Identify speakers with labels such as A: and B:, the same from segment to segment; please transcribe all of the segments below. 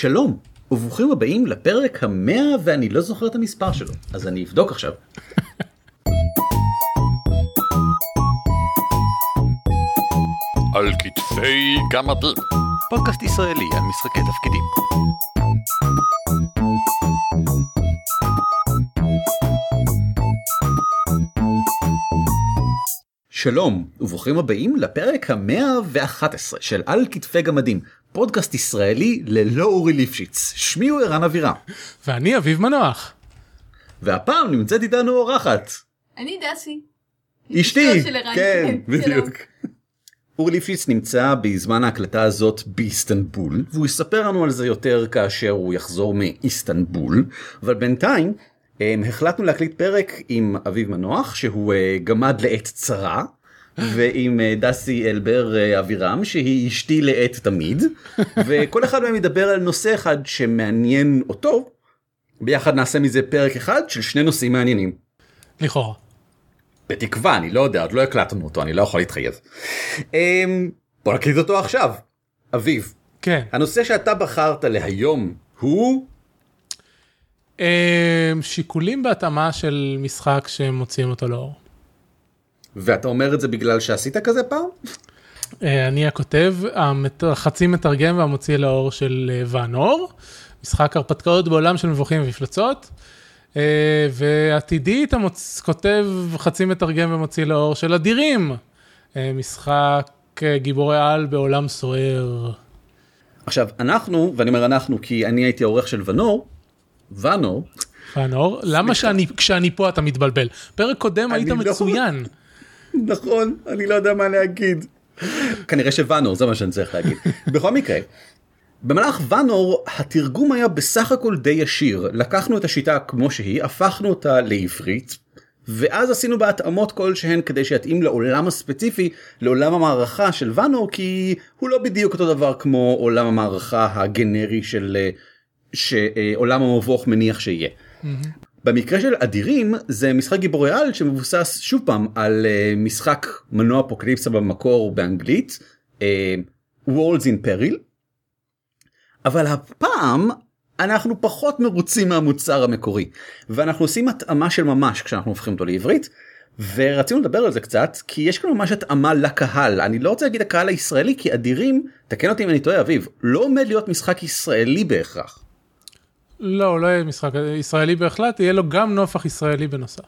A: שלום, וברוכים הבאים לפרק המאה ואני לא זוכר את המספר שלו, אז אני אבדוק עכשיו.
B: על כתפי גמדים.
A: פודקאסט ישראלי על משחקי תפקידים. שלום, וברוכים הבאים לפרק המאה ואחת עשרה של על כתפי גמדים, פודקאסט ישראלי ללא אורי ליפשיץ. שמי הוא ערן אבירם,
C: ואני אביב מנוח.
A: והפעם נמצאת איתנו אורחת.
D: אני דסי.
A: אשתי, כן,
D: כן,
A: בדיוק. אורי ליפשיץ נמצא בזמן ההקלטה הזאת באיסטנבול, והוא יספר לנו על זה יותר כאשר הוא יחזור מאיסטנבול, אבל בינתיים הם, החלטנו להקליט פרק עם אביב מנוח, שהוא אה, גמד לעת צרה, ועם אה, דסי אלבר אה, אבירם, שהיא אשתי לעת תמיד, וכל אחד מהם ידבר על נושא אחד שמעניין אותו, ביחד נעשה מזה פרק אחד של שני נושאים מעניינים.
C: לכאורה.
A: בתקווה, אני לא יודע, עוד לא הקלטנו אותו, אני לא יכול להתחייב. אמ, בוא נקליט אותו עכשיו. אביב,
C: כן.
A: הנושא שאתה בחרת להיום הוא...
C: אה, שיקולים בהתאמה של משחק שמוציאים אותו לאור.
A: ואתה אומר את זה בגלל שעשית כזה פעם?
C: אה, אני הכותב, החצי מתרגם והמוציא לאור של אה, ואנור, משחק הרפתקאות בעולם של מבוכים ומפלצות. אה, ועתידית המוצ... כותב חצי מתרגם ומוציא לאור של אדירים, משחק גיבורי על בעולם סוער.
A: עכשיו, אנחנו, ואני אומר אנחנו כי אני הייתי העורך של ונור, ונור,
C: ואנור, למה שאני, כשאני פה אתה מתבלבל? פרק קודם היית
A: לא-
C: מצוין.
A: נכון, אני לא יודע מה להגיד. כנראה שוונור, זה מה שאני צריך להגיד. בכל מקרה, במהלך ונור התרגום היה בסך הכל די ישיר. לקחנו את השיטה כמו שהיא, הפכנו אותה לעברית, ואז עשינו בה התאמות כלשהן כדי שיתאים לעולם הספציפי, לעולם המערכה של ונור, כי הוא לא בדיוק אותו דבר כמו עולם המערכה הגנרי של... אה, שעולם המבוך מניח שיהיה. במקרה של אדירים זה משחק גיבורי על שמבוסס שוב פעם על uh, משחק מנוע אפוקליפסה במקור באנגלית uh, Worlds in Peril. אבל הפעם אנחנו פחות מרוצים מהמוצר המקורי ואנחנו עושים התאמה של ממש כשאנחנו הופכים אותו לעברית. ורצינו לדבר על זה קצת כי יש כאן ממש התאמה לקהל אני לא רוצה להגיד הקהל הישראלי כי אדירים תקן אותי אם אני טועה אביב לא עומד להיות משחק ישראלי בהכרח.
C: לא, לא יהיה משחק ישראלי בהחלט, יהיה לו גם נופח ישראלי בנוסף.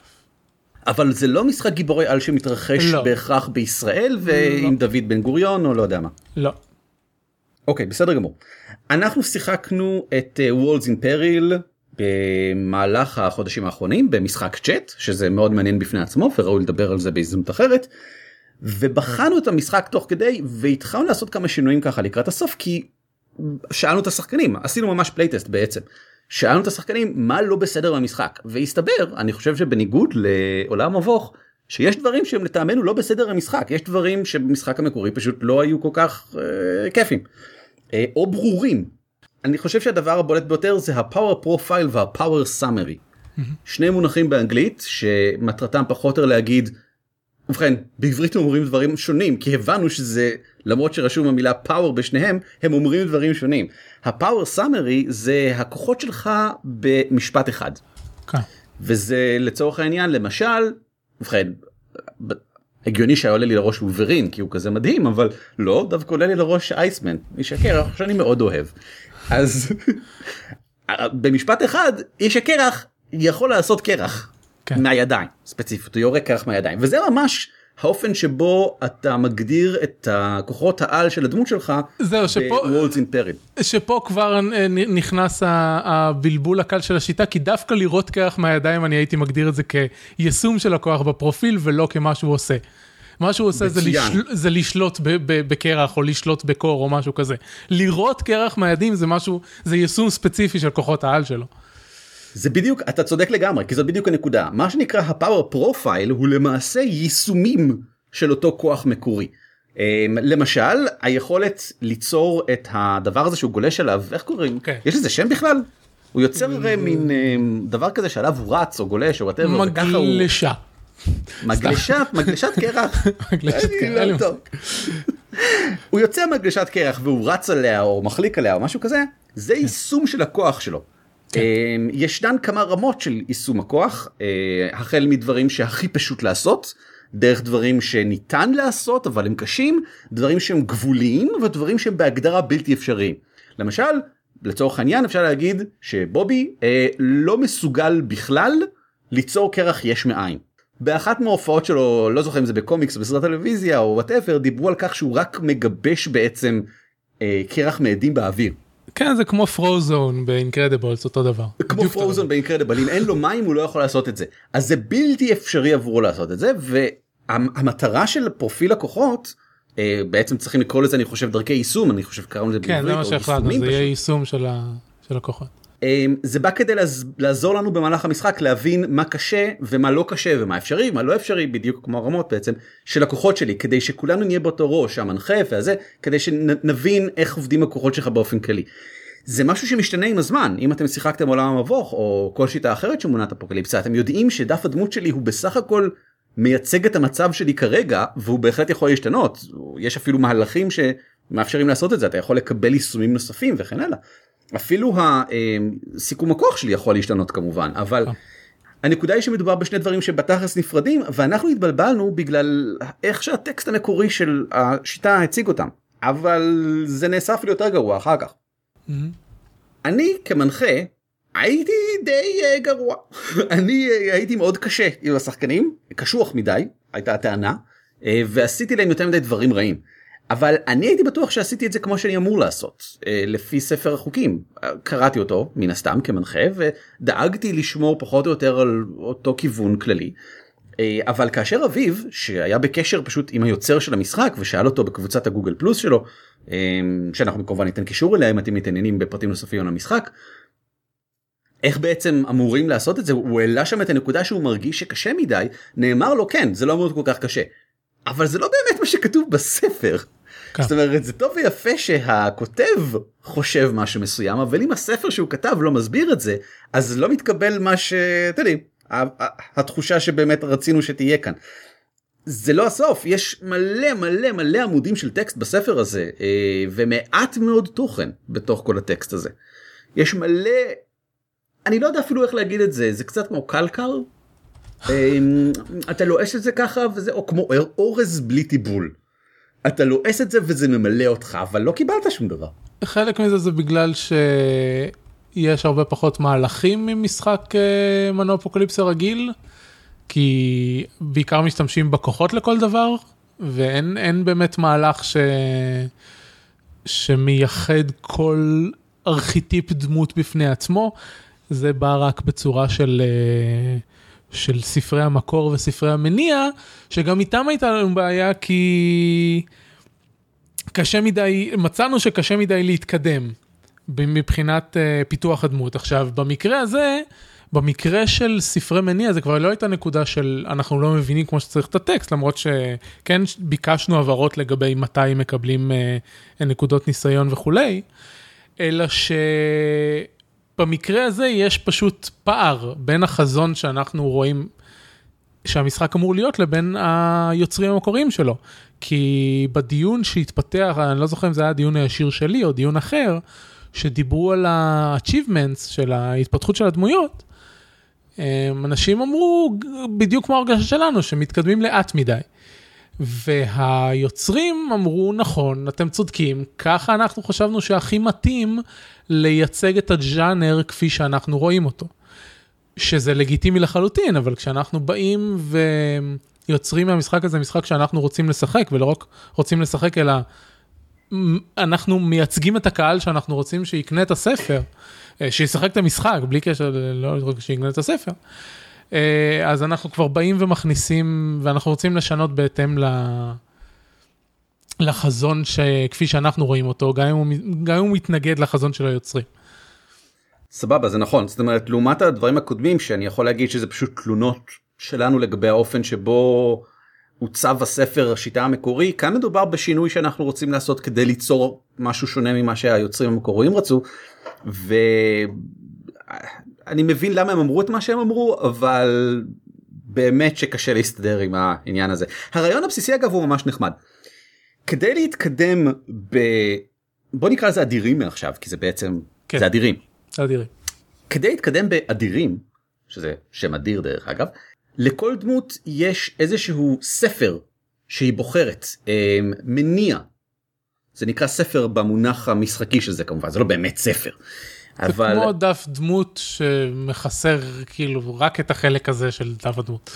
A: אבל זה לא משחק גיבורי על שמתרחש
C: לא.
A: בהכרח בישראל ועם דוד בן גוריון או לא יודע מה.
C: לא.
A: אוקיי בסדר גמור. אנחנו שיחקנו את Worlds in Peril במהלך החודשים האחרונים במשחק צ'אט שזה מאוד מעניין בפני עצמו וראוי לדבר על זה בהזדמנות אחרת. ובחנו את המשחק תוך כדי והתחלנו לעשות כמה שינויים ככה לקראת הסוף כי שאלנו את השחקנים עשינו ממש playtest בעצם. שאלנו את השחקנים מה לא בסדר במשחק והסתבר אני חושב שבניגוד לעולם מבוך שיש דברים שהם לטעמנו לא בסדר במשחק יש דברים שבמשחק המקורי פשוט לא היו כל כך אה, כיפים אה, או ברורים. אני חושב שהדבר הבולט ביותר זה profile וה power summary. שני מונחים באנגלית שמטרתם פחות או להגיד ובכן בעברית הם אומרים דברים שונים כי הבנו שזה למרות שרשום המילה פאוור בשניהם הם אומרים דברים שונים. הפאוור סאמרי זה הכוחות שלך במשפט אחד.
C: כן.
A: וזה לצורך העניין למשל ובכן הגיוני שהיה עולה לי לראש וולברין כי הוא כזה מדהים אבל לא דווקא עולה לי לראש אייסמן איש הקרח שאני מאוד אוהב. אז במשפט אחד איש הקרח יכול לעשות קרח
C: כן.
A: מהידיים ספציפית הוא יורק קרח מהידיים וזה ממש האופן שבו אתה מגדיר את הכוחות העל של הדמות שלך
C: זהו, שפה-
A: in Peril.
C: שפה כבר אה, נכנס הבלבול הקל של השיטה, כי דווקא לירות קרח מהידיים, אני הייתי מגדיר את זה כיישום של הכוח בפרופיל, ולא כמה שהוא עושה. מה שהוא עושה זה. לשל, זה לשלוט ב, ב, בקרח, או לשלוט בקור, או משהו כזה. לירות קרח מהידים זה משהו, זה יישום ספציפי של כוחות העל שלו.
A: זה בדיוק אתה צודק לגמרי כי זאת בדיוק הנקודה מה שנקרא ה power profile הוא למעשה יישומים של אותו כוח מקורי. אמ, למשל היכולת ליצור את הדבר הזה שהוא גולש עליו איך קוראים
C: כן.
A: יש לזה שם בכלל הוא יוצר הרי מין אמ, דבר כזה שעליו הוא רץ או גולש או whatever וככה הוא
C: מגלשה.
A: מגלשת מגלשת קרח.
C: מגלשת
A: אני
C: קרח,
A: לא. הוא יוצא מגלשת קרח והוא רץ עליה או מחליק עליה או משהו כזה זה יישום של הכוח שלו.
C: כן.
A: אמ, ישנן כמה רמות של יישום הכוח, אה, החל מדברים שהכי פשוט לעשות, דרך דברים שניתן לעשות אבל הם קשים, דברים שהם גבוליים ודברים שהם בהגדרה בלתי אפשריים. למשל, לצורך העניין אפשר להגיד שבובי אה, לא מסוגל בכלל ליצור קרח יש מאין. באחת מההופעות שלו, לא זוכר אם זה בקומיקס או בסרט טלוויזיה או whatever, דיברו על כך שהוא רק מגבש בעצם אה, קרח מאדים באוויר.
C: כן, זה כמו Frozone ב Incredibles, אותו דבר.
A: כמו
C: Frozone
A: ב Incredibles אם אין לו מים הוא לא יכול לעשות את זה אז זה בלתי אפשרי עבורו לעשות את זה והמטרה של פרופיל הכוחות אה, בעצם צריכים לקרוא לזה אני חושב דרכי יישום אני חושב קראנו לזה
C: כן, זה
A: בעברית,
C: מה
A: או
C: שהחלטנו,
A: יישומים
C: זה
A: פשוט.
C: יהיה יישום של ה- של הכוחות.
A: אה, זה בא כדי לעז- לעזור לנו במהלך המשחק להבין מה קשה ומה לא קשה ומה אפשרי מה לא אפשרי בדיוק כמו הרמות בעצם של הכוחות שלי כדי שכולנו נהיה באותו ראש המנחה והזה כדי שנבין איך עובדים הכוחות שלך באופן כללי. זה משהו שמשתנה עם הזמן אם אתם שיחקתם עולם המבוך או כל שיטה אחרת של מונת אפוקליפסה אתם יודעים שדף הדמות שלי הוא בסך הכל מייצג את המצב שלי כרגע והוא בהחלט יכול להשתנות יש אפילו מהלכים שמאפשרים לעשות את זה אתה יכול לקבל יישומים נוספים וכן הלאה. אפילו הסיכום הכוח שלי יכול להשתנות כמובן אבל הנקודה היא שמדובר בשני דברים שבתכלס נפרדים ואנחנו התבלבלנו בגלל איך שהטקסט המקורי של השיטה הציג אותם אבל זה נעשה אפילו יותר גרוע אחר כך. אני כמנחה הייתי די אה, גרוע אני אה, הייתי מאוד קשה עם השחקנים קשוח מדי הייתה הטענה אה, ועשיתי להם יותר מדי דברים רעים. אבל אני הייתי בטוח שעשיתי את זה כמו שאני אמור לעשות אה, לפי ספר החוקים קראתי אותו מן הסתם כמנחה ודאגתי לשמור פחות או יותר על אותו כיוון כללי. אה, אבל כאשר אביב שהיה בקשר פשוט עם היוצר של המשחק ושאל אותו בקבוצת הגוגל פלוס שלו אה, שאנחנו כמובן ניתן קישור אליה אם אתם מתעניינים בפרטים נוספים על המשחק. איך בעצם אמורים לעשות את זה הוא העלה שם את הנקודה שהוא מרגיש שקשה מדי נאמר לו כן זה לא אמור להיות כל כך קשה. אבל זה לא באמת מה שכתוב בספר.
C: כן.
A: זאת אומרת זה טוב ויפה שהכותב חושב משהו מסוים אבל אם הספר שהוא כתב לא מסביר את זה אז לא מתקבל מה שאתם יודעים ה- ה- התחושה שבאמת רצינו שתהיה כאן. זה לא הסוף יש מלא מלא מלא עמודים של טקסט בספר הזה אה, ומעט מאוד תוכן בתוך כל הטקסט הזה. יש מלא אני לא יודע אפילו איך להגיד את זה זה קצת כמו קלקר. אמ, אתה לועס את זה ככה וזה או כמו אורז בלי טיבול. אתה לועס את זה וזה ממלא אותך אבל לא קיבלת שום דבר.
C: חלק מזה זה בגלל שיש הרבה פחות מהלכים ממשחק אה, מנופוקליפסה רגיל, כי בעיקר משתמשים בכוחות לכל דבר, ואין אין באמת מהלך ש... שמייחד כל ארכיטיפ דמות בפני עצמו, זה בא רק בצורה של... אה, של ספרי המקור וספרי המניע, שגם איתם הייתה לנו בעיה כי קשה מדי, מצאנו שקשה מדי להתקדם מבחינת uh, פיתוח הדמות. עכשיו, במקרה הזה, במקרה של ספרי מניע זה כבר לא הייתה נקודה של אנחנו לא מבינים כמו שצריך את הטקסט, למרות שכן ביקשנו הבהרות לגבי מתי מקבלים uh, נקודות ניסיון וכולי, אלא שבמקרה הזה יש פשוט פער בין החזון שאנחנו רואים שהמשחק אמור להיות לבין היוצרים המקוריים שלו. כי בדיון שהתפתח, אני לא זוכר אם זה היה הדיון הישיר שלי או דיון אחר, שדיברו על ה-achievements של ההתפתחות של הדמויות, הם, אנשים אמרו בדיוק כמו הרגשה שלנו, שמתקדמים לאט מדי. והיוצרים אמרו, נכון, אתם צודקים, ככה אנחנו חשבנו שהכי מתאים לייצג את הג'אנר כפי שאנחנו רואים אותו. שזה לגיטימי לחלוטין, אבל כשאנחנו באים ויוצרים מהמשחק הזה משחק שאנחנו רוצים לשחק, ולא רק רוצים לשחק, אלא אנחנו מייצגים את הקהל שאנחנו רוצים שיקנה את הספר, אה, שישחק את המשחק, בלי קשר, לא רק שיקנה את הספר. אה, אז אנחנו כבר באים ומכניסים, ואנחנו רוצים לשנות בהתאם ל... לחזון שכפי שאנחנו רואים אותו, גם אם, הוא, גם אם הוא מתנגד לחזון של היוצרים.
A: סבבה זה נכון זאת אומרת לעומת הדברים הקודמים שאני יכול להגיד שזה פשוט תלונות שלנו לגבי האופן שבו עוצב הספר השיטה המקורי כאן מדובר בשינוי שאנחנו רוצים לעשות כדי ליצור משהו שונה ממה שהיוצרים המקוריים רצו. ואני מבין למה הם אמרו את מה שהם אמרו אבל באמת שקשה להסתדר עם העניין הזה. הרעיון הבסיסי אגב הוא ממש נחמד. כדי להתקדם ב... בוא נקרא לזה אדירים מעכשיו כי זה בעצם
C: כן.
A: זה אדירים.
C: אדירים.
A: כדי להתקדם באדירים, שזה שם אדיר דרך אגב, לכל דמות יש איזשהו ספר שהיא בוחרת, אה, מניע. זה נקרא ספר במונח המשחקי של זה כמובן, זה לא באמת ספר.
C: זה
A: אבל
C: כמו דף דמות שמחסר כאילו רק את החלק הזה של דף הדמות.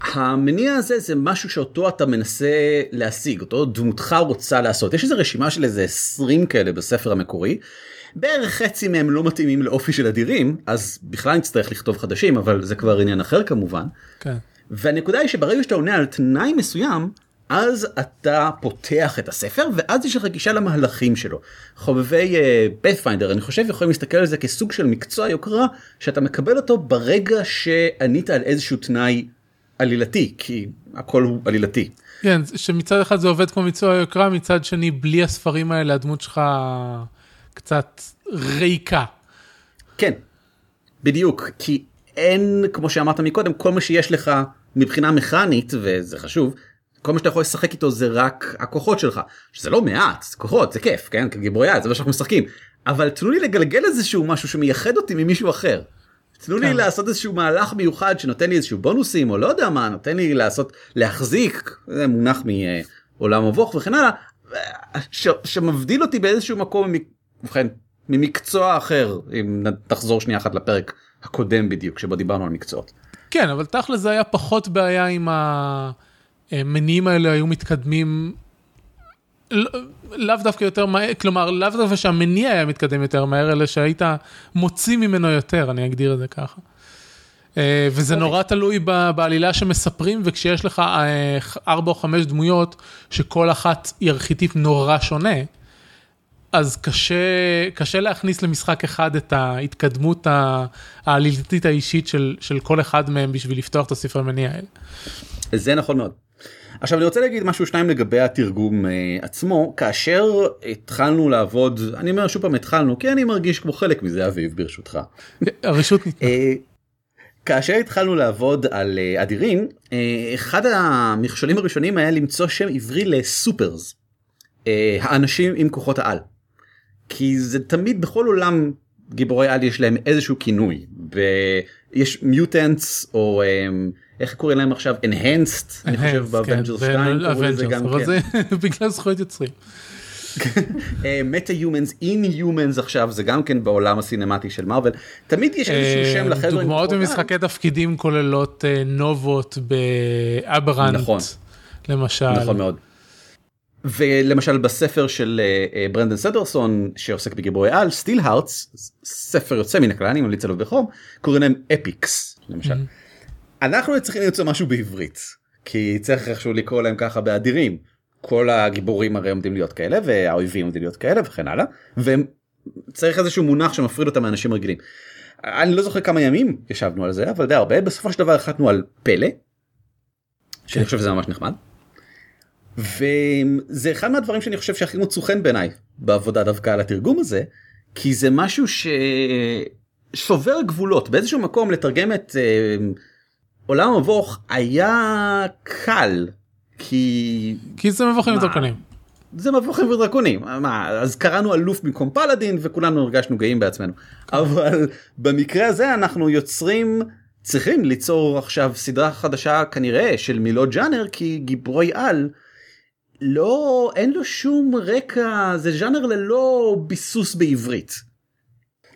A: המניע הזה זה משהו שאותו אתה מנסה להשיג, אותו דמותך רוצה לעשות. יש איזו רשימה של איזה 20 כאלה בספר המקורי. בערך חצי מהם לא מתאימים לאופי של אדירים, אז בכלל נצטרך לכתוב חדשים, אבל זה כבר עניין אחר כמובן.
C: כן.
A: והנקודה היא שברגע שאתה עונה על תנאי מסוים, אז אתה פותח את הספר ואז יש לך גישה למהלכים שלו. חובבי פאת'פיינדר uh, אני חושב יכולים להסתכל על זה כסוג של מקצוע יוקרה שאתה מקבל אותו ברגע שענית על איזשהו תנאי עלילתי כי הכל הוא עלילתי.
C: כן, שמצד אחד זה עובד כמו מקצוע יוקרה, מצד שני בלי הספרים האלה הדמות שלך קצת ריקה.
A: כן, בדיוק, כי אין, כמו שאמרת מקודם, כל מה שיש לך מבחינה מכנית, וזה חשוב, כל מה שאתה יכול לשחק איתו זה רק הכוחות שלך, שזה לא מעט, זה כוחות, זה כיף, כן, כגיבורי יד, זה מה שאנחנו משחקים, אבל תנו לי לגלגל איזשהו משהו שמייחד אותי ממישהו אחר. תנו לי
C: כן.
A: לעשות איזשהו מהלך מיוחד שנותן לי איזשהו בונוסים, או לא יודע מה, נותן לי לעשות, להחזיק, זה מונח מעולם מבוך וכן הלאה, ש, שמבדיל אותי באיזשהו מקום, ובכן, ממקצוע אחר, אם תחזור שנייה אחת לפרק הקודם בדיוק, שבו דיברנו על מקצועות.
C: כן, אבל תכל'ס זה היה פחות בעיה אם המניעים האלה היו מתקדמים. לא- לאו דווקא יותר מהר, כלומר לאו דווקא שהמניע היה מתקדם יותר מהר, אלא שהיית מוציא ממנו יותר, אני אגדיר את זה ככה. אה, וזה
A: אוקיי.
C: נורא תלוי בעלילה שמספרים, וכשיש לך אה, ארבע או חמש דמויות, שכל אחת היא ארכיטיפ נורא שונה, אז קשה, קשה להכניס למשחק אחד את ההתקדמות העלילתית האישית של, של כל אחד מהם בשביל לפתוח את הספר מניע האלה.
A: זה נכון מאוד. עכשיו אני רוצה להגיד משהו שניים לגבי התרגום uh, עצמו כאשר התחלנו לעבוד אני אומר שוב פעם התחלנו כי אני מרגיש כמו חלק מזה אביב ברשותך.
C: הרשות ניתנה.
A: אה, כאשר התחלנו לעבוד על אה, אדירים אה, אחד המכשולים הראשונים היה למצוא שם עברי לסופרס אה, האנשים עם כוחות העל. כי זה תמיד בכל עולם גיבורי על יש להם איזשהו כינוי ויש מיוטנטס או אה, איך קוראים להם עכשיו enhanced אני חושב
C: כן,
A: 2 קראו לזה גם
C: אבל
A: כן.
C: זה בגלל זכויות יוצרים.
A: humans, Inhumans עכשיו זה גם כן בעולם הסינמטי של מארוול תמיד יש איזשהו שם
C: אה,
A: לחבר'ה עם
C: דוגמאות. במשחקי תפקידים כוללות אה, נובות ב Aberrant,
A: נכון.
C: למשל.
A: נכון מאוד. ולמשל בספר של אה, אה, ברנדון סנדרסון שעוסק בגיבורי על Steelheart ספר יוצא מן הכלל אני ממליץ עליו בחום קוראים להם Epics למשל. אנחנו צריכים למצוא משהו בעברית כי צריך איכשהו לקרוא להם ככה באדירים כל הגיבורים הרי עומדים להיות כאלה והאויבים עומדים להיות כאלה וכן הלאה וצריך איזשהו מונח שמפריד אותם מאנשים רגילים. אני לא זוכר כמה ימים ישבנו על זה אבל די הרבה בסופו של דבר החלטנו על פלא. שאני חושב שזה ממש נחמד. וזה אחד מהדברים שאני חושב שהכי מוצאו חן בעיניי בעבודה דווקא על התרגום הזה כי זה משהו ששובר גבולות באיזשהו מקום לתרגם את אה, עולם המבוך היה קל כי
C: כי זה מבוכים? ודרקונים.
A: זה מבוכים ודרקונים מה אז קראנו אלוף במקום פלאדין וכולנו הרגשנו גאים בעצמנו אבל במקרה הזה אנחנו יוצרים צריכים ליצור עכשיו סדרה חדשה כנראה של מילות ג'אנר כי גיבורי על לא אין לו שום רקע זה ז'אנר ללא ביסוס בעברית.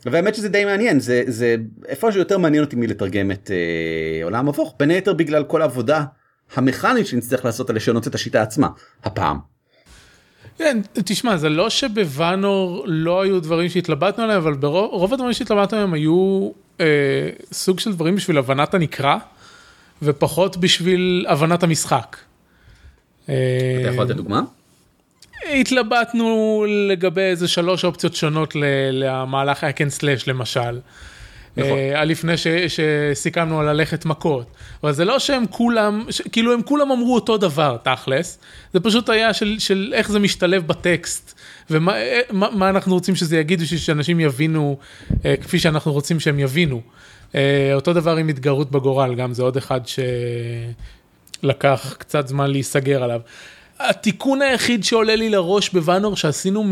A: והאמת שזה די מעניין זה זה איפה שיותר מעניין אותי מלתרגם את אה, עולם המבוך בין היתר בגלל כל העבודה המכנית שנצטרך לעשות על לשנות את השיטה עצמה הפעם.
C: כן, תשמע, זה לא שבוואנור לא היו דברים שהתלבטנו עליהם, אבל ברוב רוב הדברים שהתלבטנו עליהם היו אה, סוג של דברים בשביל הבנת הנקרא, ופחות בשביל הבנת המשחק. אה,
A: אתה יכול לתת דוגמה?
C: התלבטנו לגבי איזה שלוש אופציות שונות למהלך האקן סלאש למשל.
A: נכון.
C: אה, לפני ש, שסיכמנו על ללכת מכות. אבל זה לא שהם כולם, ש, כאילו הם כולם אמרו אותו דבר תכלס, זה פשוט היה של, של איך זה משתלב בטקסט, ומה אה, מה, מה אנחנו רוצים שזה יגיד בשביל שאנשים יבינו אה, כפי שאנחנו רוצים שהם יבינו. אה, אותו דבר עם התגרות בגורל, גם זה עוד אחד שלקח קצת זמן להיסגר עליו. התיקון היחיד שעולה לי לראש בוואנור שעשינו,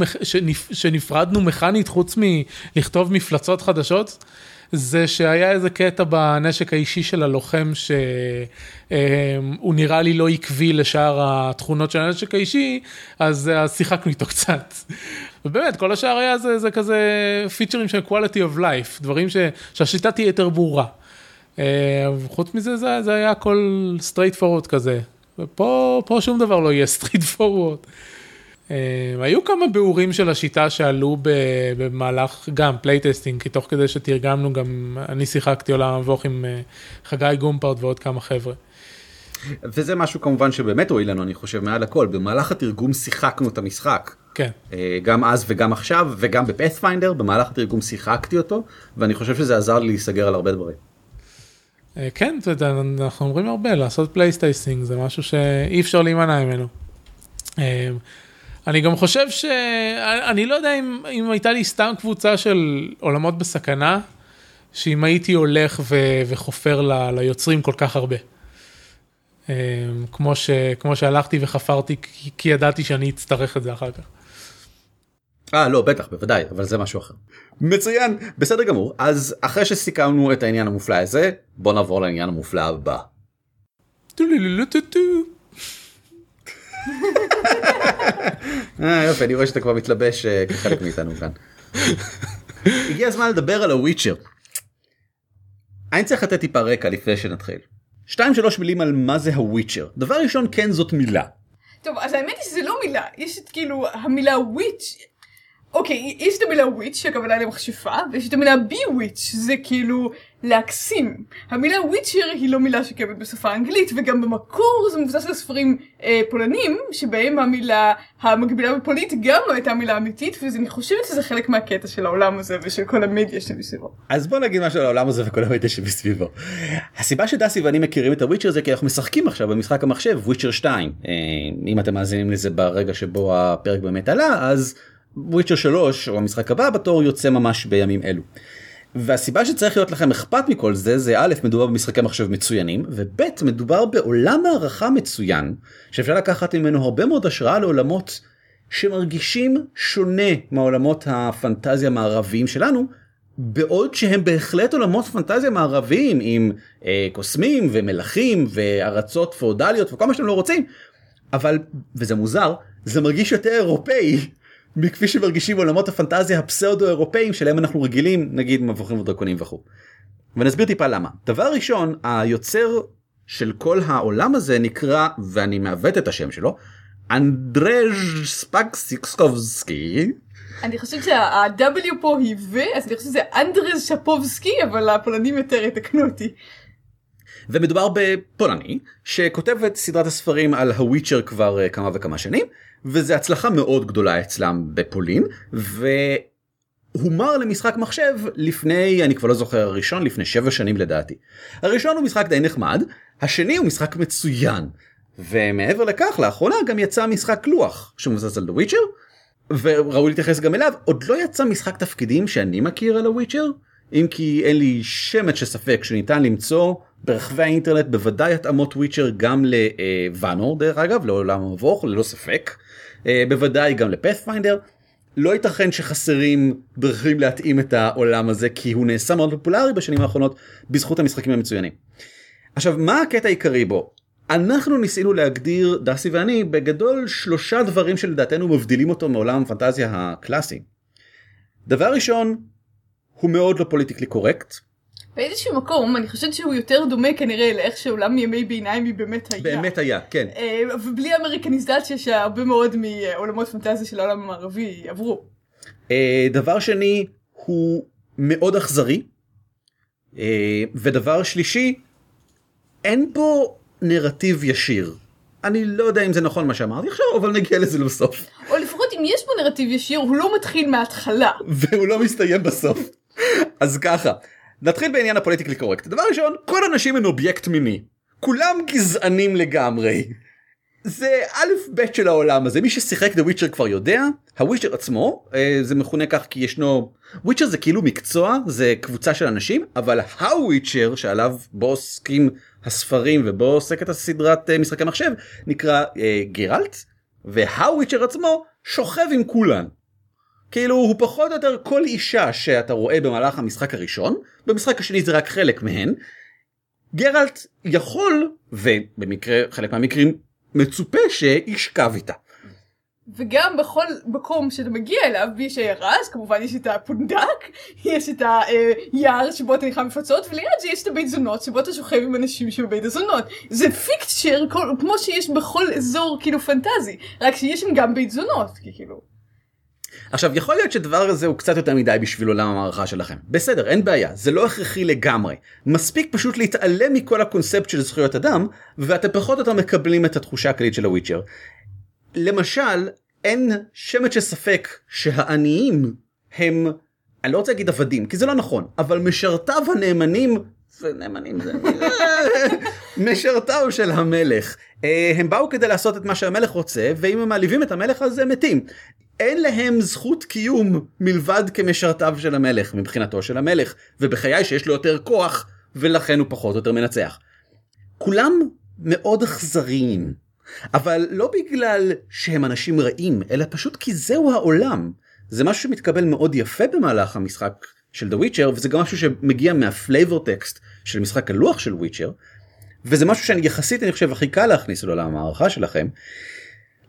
C: שנפרדנו מכנית חוץ מלכתוב מפלצות חדשות, זה שהיה איזה קטע בנשק האישי של הלוחם שהוא נראה לי לא עקבי לשאר התכונות של הנשק האישי, אז, אז שיחקנו איתו קצת. ובאמת, כל השאר היה זה, זה כזה פיצ'רים של quality of life, דברים ש, שהשיטה תהיה יותר ברורה. אה, חוץ מזה זה, זה היה הכל straight forward כזה. ופה פה שום דבר לא יהיה straight forward. אה, היו כמה ביאורים של השיטה שעלו במהלך גם playtesting, כי תוך כדי שתרגמנו גם, אני שיחקתי עולם המבוך עם אה, חגי גומפרט ועוד כמה חבר'ה.
A: וזה משהו כמובן שבאמת הועיל לנו אני חושב מעל הכל במהלך התרגום שיחקנו את המשחק.
C: כן.
A: אה, גם אז וגם עכשיו וגם בפאת'פיינדר במהלך התרגום שיחקתי אותו ואני חושב שזה עזר לי להיסגר על הרבה דברים.
C: אה, כן, אתה יודע, אנחנו אומרים הרבה, לעשות playtesting זה משהו שאי אפשר להימנע ממנו. אה, אני גם חושב ש... אני לא יודע אם, אם הייתה לי סתם קבוצה של עולמות בסכנה, שאם הייתי הולך ו... וחופר ל... ליוצרים כל כך הרבה. אה, כמו, ש... כמו שהלכתי וחפרתי כי ידעתי שאני אצטרך את זה אחר כך.
A: אה לא בטח בוודאי אבל זה משהו אחר. מצוין בסדר גמור אז אחרי שסיכמנו את העניין המופלא הזה בוא נעבור לעניין המופלא הבא. אה, יופי אני רואה שאתה כבר מתלבש אה, כחלק מאיתנו כאן. הגיע הזמן לדבר על הוויצ'ר. אני צריך לתת טיפה רקע לפני שנתחיל. שתיים שלוש מילים על מה זה הוויצ'ר. דבר ראשון כן זאת מילה.
D: טוב, אז האמת היא שזה לא מילה, יש את כאילו המילה וויץ', אוקיי, יש את המילה וויץ', שהכוונה למכשפה, ויש את המילה בי וויץ', זה כאילו להקסים. המילה וויצ'ר היא לא מילה שקיימת בשפה האנגלית, וגם במקור זה מבוסס על ספרים אה, פולנים, שבהם המילה המקבילה בפולנית גם לא הייתה מילה אמיתית, ואני חושבת שזה חלק מהקטע של העולם הזה ושל כל המדיה שמסביבו.
A: אז בוא נגיד משהו על העולם הזה וכל המדיה שמסביבו. הסיבה שדסי ואני מכירים את הוויצ'ר זה כי אנחנו משחקים עכשיו במשחק המחשב וויצ'ר 2. אה, אם אתם מאזינים לזה ברגע שבו הפרק באמת עלה אז וויצ'ר 3 או המשחק הבא בתור יוצא ממש בימים אלו. והסיבה שצריך להיות לכם אכפת מכל זה זה א' מדובר במשחקי מחשב מצוינים וב' מדובר בעולם הערכה מצוין שאפשר לקחת ממנו הרבה מאוד השראה לעולמות שמרגישים שונה מהעולמות הפנטזיה המערביים שלנו בעוד שהם בהחלט עולמות פנטזיה מערביים עם אה, קוסמים ומלכים וארצות פאודליות וכל מה שאתם לא רוצים אבל וזה מוזר זה מרגיש יותר אירופאי מכפי שמרגישים עולמות הפנטזיה הפסאודו אירופאים שלהם אנחנו רגילים נגיד מבוכים ודרקונים וכו'. ונסביר טיפה למה. דבר ראשון היוצר של כל העולם הזה נקרא ואני מעוות את השם שלו אנדרז' ספקסיקסקובסקי
D: אני חושבת שה-W פה היא ו, אז אני חושבת שזה אנדרז שפובסקי, אבל הפולנים יותר יתקנו אותי.
A: ומדובר בפולני שכותב את סדרת הספרים על הוויצ'ר כבר אה, כמה וכמה שנים וזה הצלחה מאוד גדולה אצלם בפולין והומר למשחק מחשב לפני אני כבר לא זוכר הראשון לפני שבע שנים לדעתי. הראשון הוא משחק די נחמד השני הוא משחק מצוין ומעבר לכך לאחרונה גם יצא משחק לוח שמבוסס על הוויצ'ר וראוי להתייחס גם אליו עוד לא יצא משחק תפקידים שאני מכיר על הוויצ'ר אם כי אין לי שמץ של ספק שניתן למצוא ברחבי האינטרנט בוודאי התאמות וויצ'ר גם לוואנור דרך אגב לעולם המבוך ללא ספק אה, בוודאי גם לפאת'פיינדר. לא ייתכן שחסרים דרכים להתאים את העולם הזה כי הוא נעשה מאוד פופולרי בשנים האחרונות בזכות המשחקים המצוינים. עכשיו מה הקטע העיקרי בו? אנחנו ניסינו להגדיר דסי ואני בגדול שלושה דברים שלדעתנו מבדילים אותו מעולם הפנטזיה הקלאסי. דבר ראשון הוא מאוד לא פוליטיקלי קורקט
D: באיזשהו מקום אני חושבת שהוא יותר דומה כנראה לאיך שעולם ימי ביניים היא באמת היה.
A: באמת היה כן
D: אה, ובלי אמריקניזציה שהרבה מאוד מעולמות פנטזיה של העולם המערבי עברו.
A: אה, דבר שני הוא מאוד אכזרי אה, ודבר שלישי אין פה נרטיב ישיר. אני לא יודע אם זה נכון מה שאמרתי עכשיו אבל נגיע לזה בסוף
D: או לפחות אם יש בו נרטיב ישיר הוא לא מתחיל מההתחלה.
A: והוא לא מסתיים בסוף. אז ככה נתחיל בעניין ה politically correct דבר ראשון כל אנשים הם אובייקט מיני כולם גזענים לגמרי. זה א' ב' של העולם הזה מי ששיחק The Witcher כבר יודע ה Witcher עצמו אה, זה מכונה כך כי ישנו witcher זה כאילו מקצוע זה קבוצה של אנשים אבל ה Witcher שעליו בו עוסקים הספרים ובו עוסקת הסדרת אה, משחקי מחשב נקרא אה, גרלט והוויצ'ר עצמו שוכב עם כולן. כאילו הוא פחות או יותר כל אישה שאתה רואה במהלך המשחק הראשון, במשחק השני זה רק חלק מהן. גרלט יכול, ובמקרה חלק מהמקרים מצופה שישכב איתה.
D: וגם בכל מקום שאתה מגיע אליו, יש ירז, כמובן יש את הפונדק, יש את היער שבו אתה נכנס מפצות, וליד זה יש את הבית זונות שבו אתה שוכב עם אנשים שבבית הזונות. זה פיקצ'ר כמו שיש בכל אזור כאילו פנטזי, רק שיש שם גם בית זונות, כאילו.
A: עכשיו יכול להיות שדבר הזה הוא קצת יותר מדי בשביל עולם המערכה שלכם. בסדר, אין בעיה, זה לא הכרחי לגמרי. מספיק פשוט להתעלם מכל הקונספט של זכויות אדם, ואתם פחות או יותר מקבלים את התחושה הכללית של הוויצ'ר. למשל, אין שמץ של ספק שהעניים הם, אני לא רוצה להגיד עבדים, כי זה לא נכון, אבל משרתיו הנאמנים, זה נאמנים זה, משרתיו של המלך. אה, הם באו כדי לעשות את מה שהמלך רוצה, ואם הם מעליבים את המלך אז הם מתים. אין להם זכות קיום מלבד כמשרתיו של המלך, מבחינתו של המלך, ובחיי שיש לו יותר כוח, ולכן הוא פחות או יותר מנצח. כולם מאוד אכזריים, אבל לא בגלל שהם אנשים רעים, אלא פשוט כי זהו העולם. זה משהו שמתקבל מאוד יפה במהלך המשחק של The Witcher, וזה גם משהו שמגיע מה flavor text של משחק הלוח של Witcher, וזה משהו שאני יחסית אני חושב הכי קל להכניס לעולם המערכה שלכם.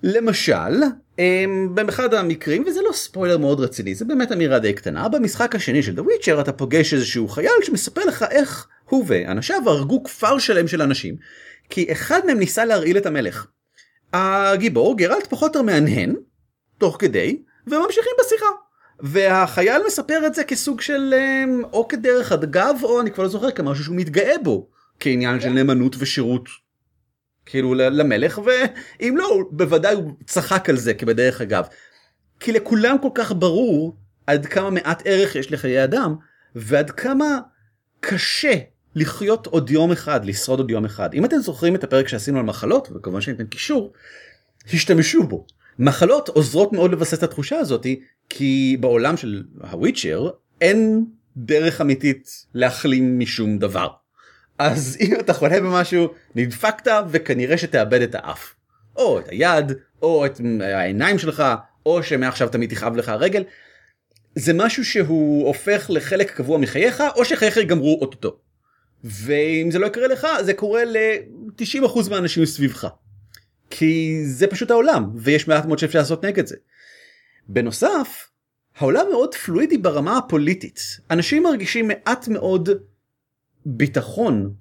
A: למשל, אמ, באחד המקרים, וזה לא ספוילר מאוד רציני, זה באמת אמירה די קטנה, במשחק השני של The Witcher אתה פוגש איזשהו חייל שמספר לך איך הוא ואנשיו הרגו כפר שלם של אנשים, כי אחד מהם ניסה להרעיל את המלך. הגיבור גרלט פחות או יותר מהנהן, תוך כדי, וממשיכים בשיחה. והחייל מספר את זה כסוג של אמ, או כדרך אגב או אני כבר לא זוכר כמשהו שהוא מתגאה בו כעניין של נאמנות ושירות כאילו למלך ואם לא בוודאי הוא צחק על זה כבדרך אגב. כי לכולם כל כך ברור עד כמה מעט ערך יש לחיי אדם ועד כמה קשה לחיות עוד יום אחד לשרוד עוד יום אחד אם אתם זוכרים את הפרק שעשינו על מחלות וכמובן שאני אתן קישור השתמשו בו מחלות עוזרות מאוד לבסס את התחושה הזאתי כי בעולם של הוויצ'ר אין דרך אמיתית להחלים משום דבר. אז אם אתה חולה במשהו נדפקת וכנראה שתאבד את האף. או את היד או את העיניים שלך או שמעכשיו תמיד תכאב לך הרגל. זה משהו שהוא הופך לחלק קבוע מחייך או שחייך ייגמרו אוטוטו. ואם זה לא יקרה לך זה קורה ל-90% מהאנשים סביבך. כי זה פשוט העולם ויש מעט מאוד שאפשר לעשות נגד זה. בנוסף העולם מאוד פלואידי ברמה הפוליטית אנשים מרגישים מעט מאוד ביטחון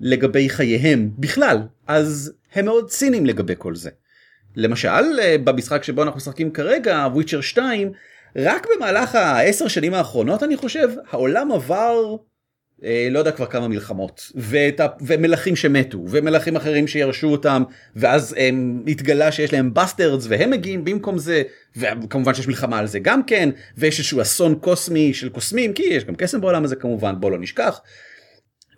A: לגבי חייהם בכלל אז הם מאוד ציניים לגבי כל זה. למשל אה, במשחק שבו אנחנו משחקים כרגע וויצ'ר 2 רק במהלך העשר שנים האחרונות אני חושב העולם עבר אה, לא יודע כבר כמה מלחמות ואת. ומלכים שמתו ומלכים אחרים שירשו אותם ואז הם התגלה שיש להם bastards והם מגיעים במקום זה וכמובן שיש מלחמה על זה גם כן ויש איזשהו אסון קוסמי של קוסמים כי יש גם קסם בעולם הזה כמובן בוא לא נשכח.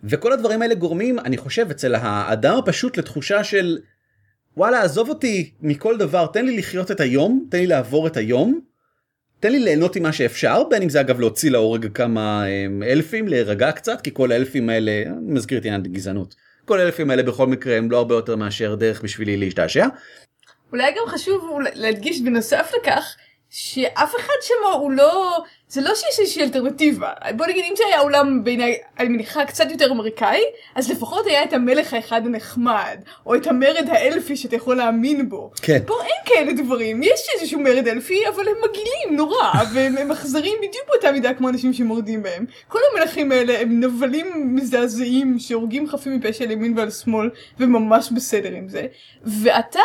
A: וכל הדברים האלה גורמים אני חושב אצל האדם הפשוט לתחושה של וואלה עזוב אותי מכל דבר תן לי לחיות את היום תן לי לעבור את היום תן לי ליהנות עם מה שאפשר בין אם זה אגב להוציא להורג כמה אמ, אלפים להירגע קצת כי כל האלפים האלה אני מזכיר את עניין הגזענות כל האלפים האלה בכל מקרה הם לא הרבה יותר מאשר דרך בשבילי להשתעשע.
D: אולי גם חשוב להדגיש בנוסף לכך שאף אחד שם הוא לא זה לא שיש איזושהי אלטרנטיבה בוא נגיד אם זה היה עולם בעיניי אני מניחה קצת יותר אמריקאי אז לפחות היה את המלך האחד הנחמד או את המרד האלפי שאתה יכול להאמין בו.
A: כן.
D: פה אין כאלה דברים יש איזשהו מרד אלפי אבל הם מגעילים נורא והם אכזריים בדיוק באותה מידה כמו אנשים שמורדים בהם. כל המלכים האלה הם נבלים מזעזעים שהורגים חפים מפשע על ימין ועל שמאל וממש בסדר עם זה ואתה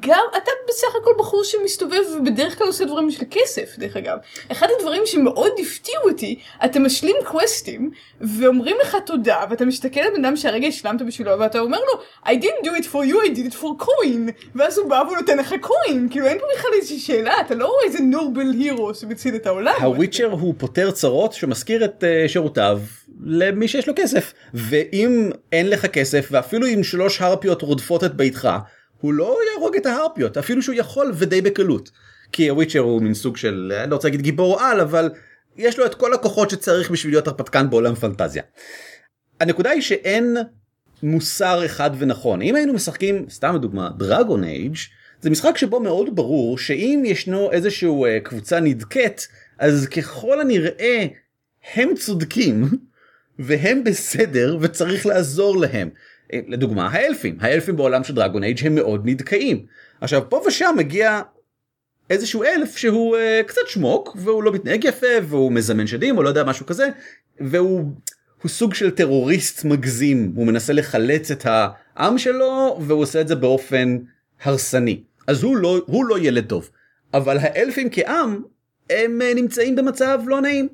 D: גם אתה בסך הכל בחור שמסתובב ובדרך כלל עושה דברים בשביל כסף דרך אגב. אחד הדברים שמאוד הפתיעו אותי, אתה משלים קווסטים, ואומרים לך תודה, ואתה מסתכל על בן אדם שהרגע השלמת בשבילו, ואתה אומר לו, I didn't do it for you, I did it for coin, ואז הוא בא ונותן לך coin, כאילו אין פה בכלל איזושהי שאלה, אתה לא רואה איזה נובל הירו שמציל את העולם.
A: הוויצ'ר הוא פותר צרות שמזכיר את uh, שירותיו למי שיש לו כסף, ואם אין לך כסף, ואפילו אם שלוש הרפיות רודפות את ביתך, הוא לא יהרוג את ההרפיות, אפילו שהוא יכול ודי בקלות. כי הוויצ'ר הוא מין סוג של אני לא רוצה להגיד גיבור על אבל יש לו את כל הכוחות שצריך בשביל להיות הרפתקן בעולם פנטזיה. הנקודה היא שאין מוסר אחד ונכון אם היינו משחקים סתם לדוגמה דרגון אייג' זה משחק שבו מאוד ברור שאם ישנו איזשהו אה, קבוצה נדכאת, אז ככל הנראה הם צודקים והם בסדר וצריך לעזור להם. אה, לדוגמה האלפים, האלפים בעולם של דרגון אייג' הם מאוד נדכאים. עכשיו פה ושם מגיע איזשהו אלף שהוא uh, קצת שמוק והוא לא מתנהג יפה והוא מזמן שדים או לא יודע משהו כזה והוא הוא סוג של טרוריסט מגזים הוא מנסה לחלץ את העם שלו והוא עושה את זה באופן הרסני אז הוא לא הוא לא ילד טוב אבל האלפים כעם הם uh, נמצאים במצב לא נעים.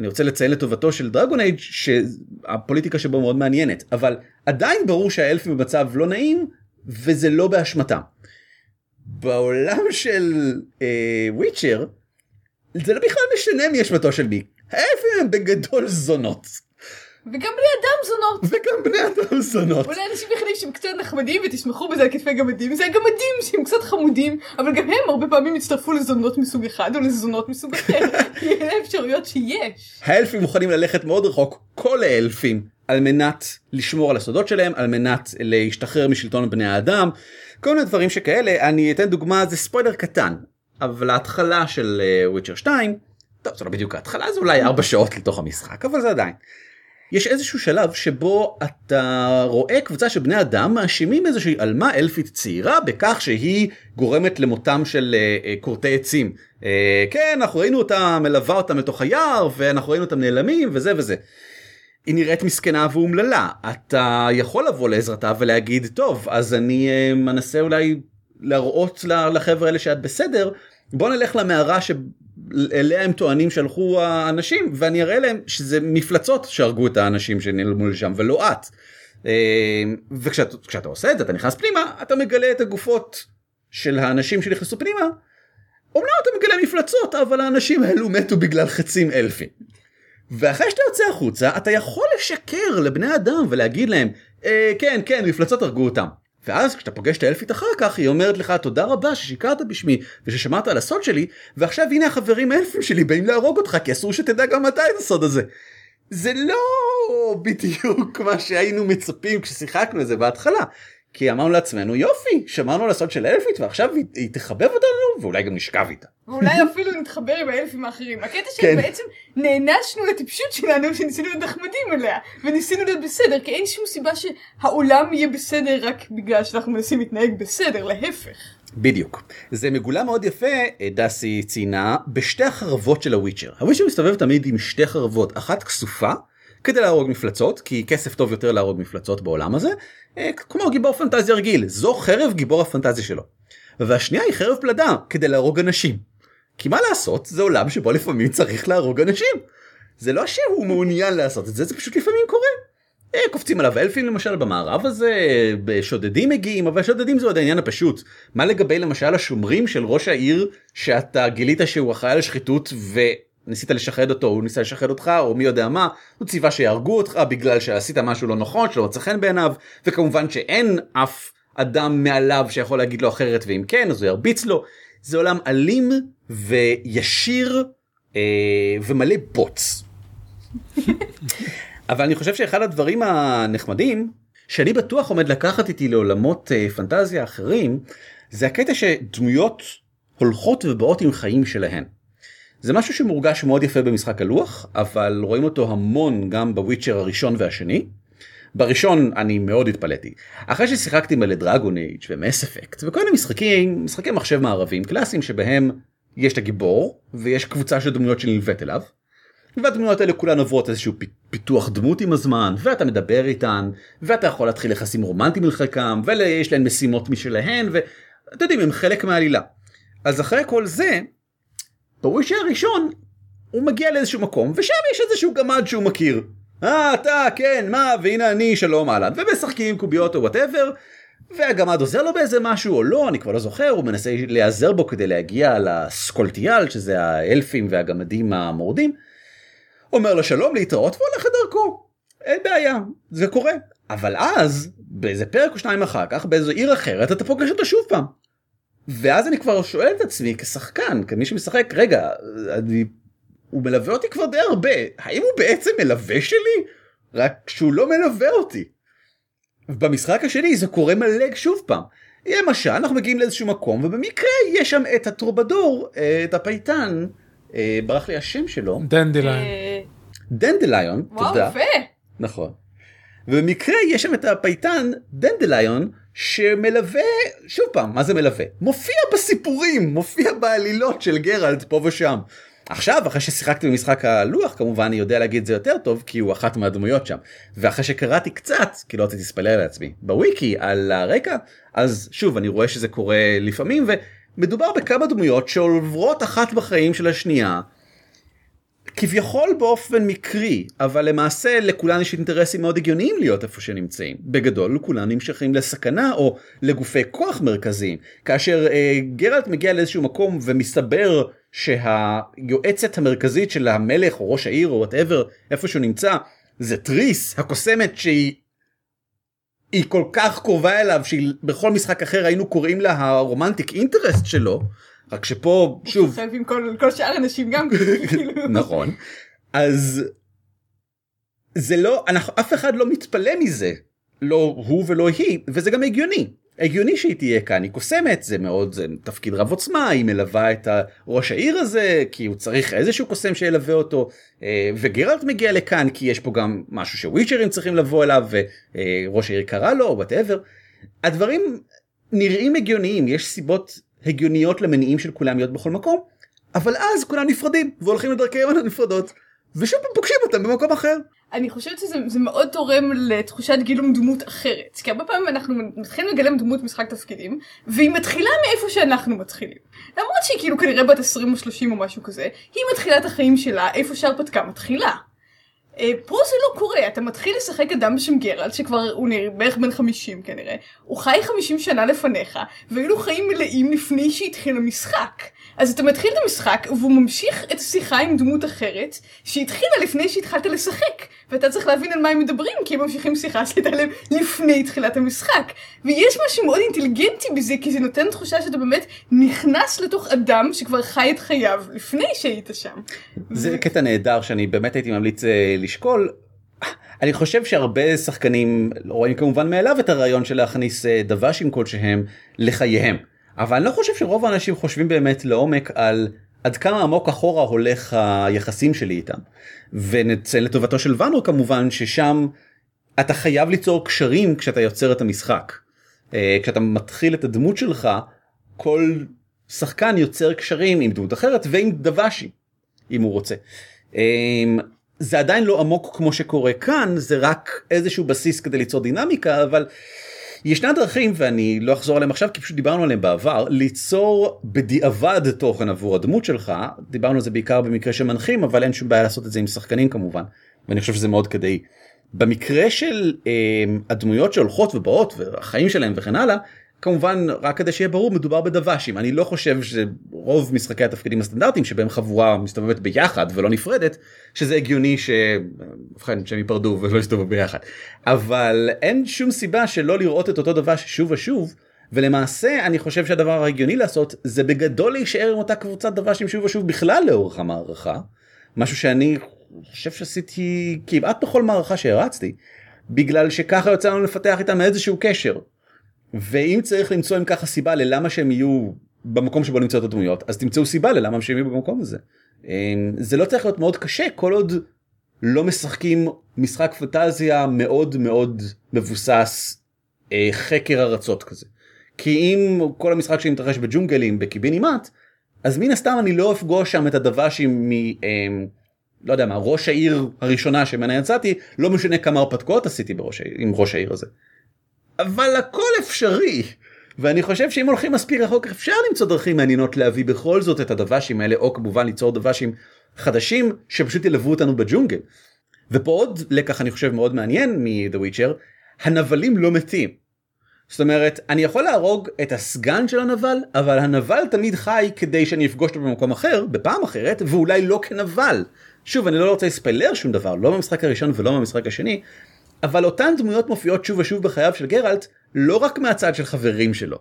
A: אני רוצה לציין לטובתו של דרגון אייג' שהפוליטיקה שבו מאוד מעניינת אבל עדיין ברור שהאלפים במצב לא נעים וזה לא באשמתם. בעולם של אה, וויצ'ר זה לא בכלל משנה מי אשמתו של מי. האלפים הם בגדול זונות.
D: וגם בני אדם זונות.
A: וגם בני אדם זונות.
D: אולי אנשים יחידים שהם קצת נחמדים ותשמחו בזה על כתפי גמדים זה הגמדים שהם קצת חמודים אבל גם הם הרבה פעמים הצטרפו לזונות מסוג אחד או לזונות מסוג אחר אלה האפשרויות שיש.
A: האלפים מוכנים ללכת מאוד רחוק כל האלפים על מנת לשמור על הסודות שלהם על מנת להשתחרר משלטון בני האדם כל מיני דברים שכאלה אני אתן דוגמה זה ספוילר קטן אבל ההתחלה של וויצ'ר 2 טוב זה לא בדיוק ההתחלה זה אולי 4 שעות לתוך המשחק אבל זה עדיין. יש איזשהו שלב שבו אתה רואה קבוצה של בני אדם מאשימים איזושהי עלמה אלפית צעירה בכך שהיא גורמת למותם של כורתי uh, uh, עצים. Uh, כן אנחנו ראינו אותה מלווה אותם לתוך היער ואנחנו ראינו אותם נעלמים וזה וזה. היא נראית מסכנה ואומללה אתה יכול לבוא לעזרתה ולהגיד טוב אז אני uh, מנסה אולי להראות לחבר'ה האלה שאת בסדר בוא נלך למערה שאליה הם טוענים שהלכו האנשים ואני אראה להם שזה מפלצות שהרגו את האנשים שנעלמו לשם ולא את. אה, וכשאתה עושה את זה אתה נכנס פנימה אתה מגלה את הגופות של האנשים שנכנסו פנימה. אומנם אתה מגלה מפלצות אבל האנשים האלו מתו בגלל חצים אלפים. ואחרי שאתה יוצא החוצה אתה יכול לשקר לבני אדם ולהגיד להם אה, כן כן מפלצות הרגו אותם. ואז כשאתה פוגש את האלפית אחר כך היא אומרת לך תודה רבה ששיקרת בשמי וששמרת על הסוד שלי ועכשיו הנה החברים האלפים שלי באים להרוג אותך כי אסור שתדע גם אתה את הסוד הזה. זה לא בדיוק מה שהיינו מצפים כששיחקנו את זה בהתחלה. כי אמרנו לעצמנו יופי שמרנו על הסוד של האלפית ועכשיו היא, היא תחבב אותנו ואולי גם נשכב איתה.
D: ואולי אפילו נתחבר עם האלפים האחרים. הקטע
A: כן.
D: שבעצם נענשנו לטיפשות שלנו שניסינו להיות נחמדים אליה וניסינו להיות בסדר כי אין שום סיבה שהעולם יהיה בסדר רק בגלל שאנחנו מנסים להתנהג בסדר להפך.
A: בדיוק. זה מגולה מאוד יפה, אה, דסי ציינה, בשתי החרבות של הוויצ'ר. הוויצ'ר מסתובב תמיד עם שתי חרבות, אחת כסופה, כדי להרוג מפלצות, כי כסף טוב יותר להרוג מפלצות בעולם הזה, אה, כמו גיבור פנטזיה רגיל, זו חרב גיבור הפנטזיה שלו. והשנייה היא חרב פלדה, כדי להרוג אנשים. כי מה לעשות, זה עולם שבו לפעמים צריך להרוג אנשים. זה לא שהוא מעוניין לעשות את זה, זה פשוט לפעמים קורה. אה, קופצים עליו אלפים למשל במערב הזה, שודדים מגיעים, אבל שודדים זה עוד העניין הפשוט. מה לגבי למשל השומרים של ראש העיר שאתה גילית שהוא אחראי על השחיתות וניסית לשחד אותו, הוא ניסה לשחד אותך, או מי יודע מה, הוא ציווה שיהרגו אותך בגלל שעשית משהו לא נכון, שלא מצא חן בעיניו, וכמובן שאין אף אדם מעליו שיכול להגיד לו אחרת, ואם כן אז הוא ירביץ לו. זה עולם אלים וישיר אה, ומלא בוץ. אבל אני חושב שאחד הדברים הנחמדים שאני בטוח עומד לקחת איתי לעולמות אה, פנטזיה אחרים זה הקטע שדמויות הולכות ובאות עם חיים שלהן. זה משהו שמורגש מאוד יפה במשחק הלוח אבל רואים אותו המון גם בוויצ'ר הראשון והשני. בראשון אני מאוד התפלאתי אחרי ששיחקתי מלא דרגון אייג' ומס אפקט וכל מיני משחקים משחקי מחשב מערבים קלאסיים שבהם יש את הגיבור ויש קבוצה של דמויות שנלווית אליו. והדמויות האלה כולן עוברות איזשהו פיתוח דמות עם הזמן ואתה מדבר איתן ואתה יכול להתחיל יחסים רומנטיים לחלקם ויש להן משימות משלהן ואתם יודעים הם חלק מהעלילה. אז אחרי כל זה ב Witcher הראשון הוא מגיע לאיזשהו מקום ושם יש איזשהו גמד שהוא מכיר. אה אתה כן מה והנה אני שלום אהלן ומשחקים קוביות או whatever והגמד עוזר לו באיזה משהו או לא אני כבר לא זוכר הוא מנסה להיעזר בו כדי להגיע ל Scoia'tael שזה האלפים והגמדים המורדים. אומר לו שלום להתראות והולך לדרכו. אין בעיה זה קורה אבל אז באיזה פרק או שניים אחר כך באיזו עיר אחרת אתה פוגש אותו שוב פעם. ואז אני כבר שואל את עצמי כשחקן כמי שמשחק רגע אני הוא מלווה אותי כבר די הרבה האם הוא בעצם מלווה שלי רק שהוא לא מלווה אותי. במשחק השני זה קורה מלא שוב פעם למשל אנחנו מגיעים לאיזשהו מקום ובמקרה יש שם את הטרובדור, אה, את הפייטן, אה, ברח לי השם שלו,
C: דנדליין.
D: אה,
A: דנדליון,
D: וואו,
A: תודה,
D: יפה.
A: נכון. ובמקרה יש שם את הפייטן דנדליון שמלווה, שוב פעם, מה זה מלווה? מופיע בסיפורים, מופיע בעלילות של גרלט פה ושם. עכשיו, אחרי ששיחקתי במשחק הלוח, כמובן אני יודע להגיד את זה יותר טוב, כי הוא אחת מהדמויות שם. ואחרי שקראתי קצת, כי לא רציתי לספלר לעצמי, בוויקי על הרקע, אז שוב, אני רואה שזה קורה לפעמים, ומדובר בכמה דמויות שעוברות אחת בחיים של השנייה, כביכול באופן מקרי, אבל למעשה לכולן יש אינטרסים מאוד הגיוניים להיות איפה שנמצאים. בגדול כולן נמשכים לסכנה או לגופי כוח מרכזיים. כאשר אה, גרלט מגיע לאיזשהו מקום ומסתבר שהיועצת המרכזית של המלך או ראש העיר או whatever איפה שהוא נמצא זה תריס הקוסמת שהיא היא כל כך קרובה אליו שבכל משחק אחר היינו קוראים לה ה romantic interest שלו. רק שפה שוב.
D: שוכב עם כל כל שאר האנשים גם כאילו.
A: נכון. אז זה לא אנחנו אף אחד לא מתפלא מזה. לא הוא ולא היא וזה גם הגיוני. הגיוני שהיא תהיה כאן. היא קוסמת זה מאוד זה תפקיד רב עוצמה היא מלווה את ראש העיר הזה כי הוא צריך איזשהו קוסם שילווה אותו. אה, וגרלט מגיע לכאן כי יש פה גם משהו שוויצ'רים צריכים לבוא אליו וראש העיר קרא לו וואטאבר הדברים נראים הגיוניים יש סיבות הגיוניות למניעים של כולם להיות בכל מקום אבל אז כולם נפרדים והולכים לדרכיהם הנפרדות ושוב פעם פוגשים אותם במקום אחר.
D: אני חושבת שזה זה מאוד תורם לתחושת גילום דמות אחרת. כי הרבה פעמים אנחנו מתחילים לגלם דמות משחק תפקידים, והיא מתחילה מאיפה שאנחנו מתחילים. למרות שהיא כאילו כנראה בת 20 או 30 או משהו כזה, היא מתחילה את החיים שלה איפה שההרפתקה מתחילה. אה, פה זה לא קורה, אתה מתחיל לשחק אדם בשם גרלט, שכבר הוא נראה בערך בן 50 כנראה, הוא חי 50 שנה לפניך, והיו חיים מלאים לפני שהתחיל המשחק. אז אתה מתחיל את המשחק, והוא ממשיך את השיחה עם דמות אחרת, שהתחילה לפני שהתחלת לשחק. ואתה צריך להבין על מה הם מדברים, כי הם ממשיכים שיחה שהייתה להם לפני תחילת המשחק. ויש משהו מאוד אינטליגנטי בזה, כי זה נותן תחושה שאתה באמת נכנס לתוך אדם שכבר חי את חייו לפני שהיית שם.
A: זה קטע נהדר שאני באמת הייתי ממליץ אה, לשקול. אני חושב שהרבה שחקנים רואים כמובן מאליו את הרעיון של להכניס אה, דוושים כלשהם לחייהם. אבל אני לא חושב שרוב האנשים חושבים באמת לעומק על עד כמה עמוק אחורה הולך היחסים שלי איתם. ונציין לטובתו של ואנור כמובן ששם אתה חייב ליצור קשרים כשאתה יוצר את המשחק. אה, כשאתה מתחיל את הדמות שלך כל שחקן יוצר קשרים עם דמות אחרת ועם דוושי אם הוא רוצה. זה עדיין לא עמוק כמו שקורה כאן זה רק איזשהו בסיס כדי ליצור דינמיקה אבל ישנה דרכים ואני לא אחזור עליהם עכשיו כי פשוט דיברנו עליהם בעבר ליצור בדיעבד תוכן עבור הדמות שלך דיברנו על זה בעיקר במקרה של מנחים אבל אין שום בעיה לעשות את זה עם שחקנים כמובן ואני חושב שזה מאוד כדאי. במקרה של אה, הדמויות שהולכות ובאות והחיים שלהם וכן הלאה כמובן רק כדי שיהיה ברור מדובר בדוושים אני לא חושב שרוב משחקי התפקידים הסטנדרטיים שבהם חבורה מסתובבת ביחד ולא נפרדת שזה הגיוני ש... ובכן, שהם ייפרדו ולא יסתובבו ביחד אבל אין שום סיבה שלא לראות את אותו דבש שוב ושוב ולמעשה אני חושב שהדבר ההגיוני לעשות זה בגדול להישאר עם אותה קבוצת דבשים שוב ושוב בכלל לאורך המערכה משהו שאני חושב שעשיתי כמעט בכל מערכה שהרצתי בגלל שככה יוצא לנו לפתח איתם איזשהו קשר. ואם צריך למצוא אם ככה סיבה ללמה שהם יהיו במקום שבו נמצאות הדמויות אז תמצאו סיבה ללמה שהם יהיו במקום הזה. אמ, זה לא צריך להיות מאוד קשה כל עוד לא משחקים משחק פנטזיה מאוד מאוד מבוסס אה, חקר ארצות כזה. כי אם כל המשחק שמתרחש בג'ונגלים בקיבינימט אז מן הסתם אני לא אפגוש שם את הדוושים מ... אה, לא יודע מה ראש העיר הראשונה שממנה יצאתי לא משנה כמה הרפתקאות עשיתי בראש עם ראש העיר הזה. אבל הכל אפשרי. ואני חושב שאם הולכים מספיק רחוק אפשר למצוא דרכים מעניינות להביא בכל זאת את הדוושים האלה או כמובן ליצור דוושים חדשים שפשוט ילוו אותנו בג'ונגל. ופה עוד לקח אני חושב מאוד מעניין מ-The Witcher הנבלים לא מתים. זאת אומרת אני יכול להרוג את הסגן של הנבל אבל הנבל תמיד חי כדי שאני אפגוש אותו במקום אחר בפעם אחרת ואולי לא כנבל. שוב אני לא רוצה לספיילר שום דבר לא במשחק הראשון ולא במשחק השני אבל אותן דמויות מופיעות שוב ושוב בחייו של גרלט לא רק מהצד של חברים שלו.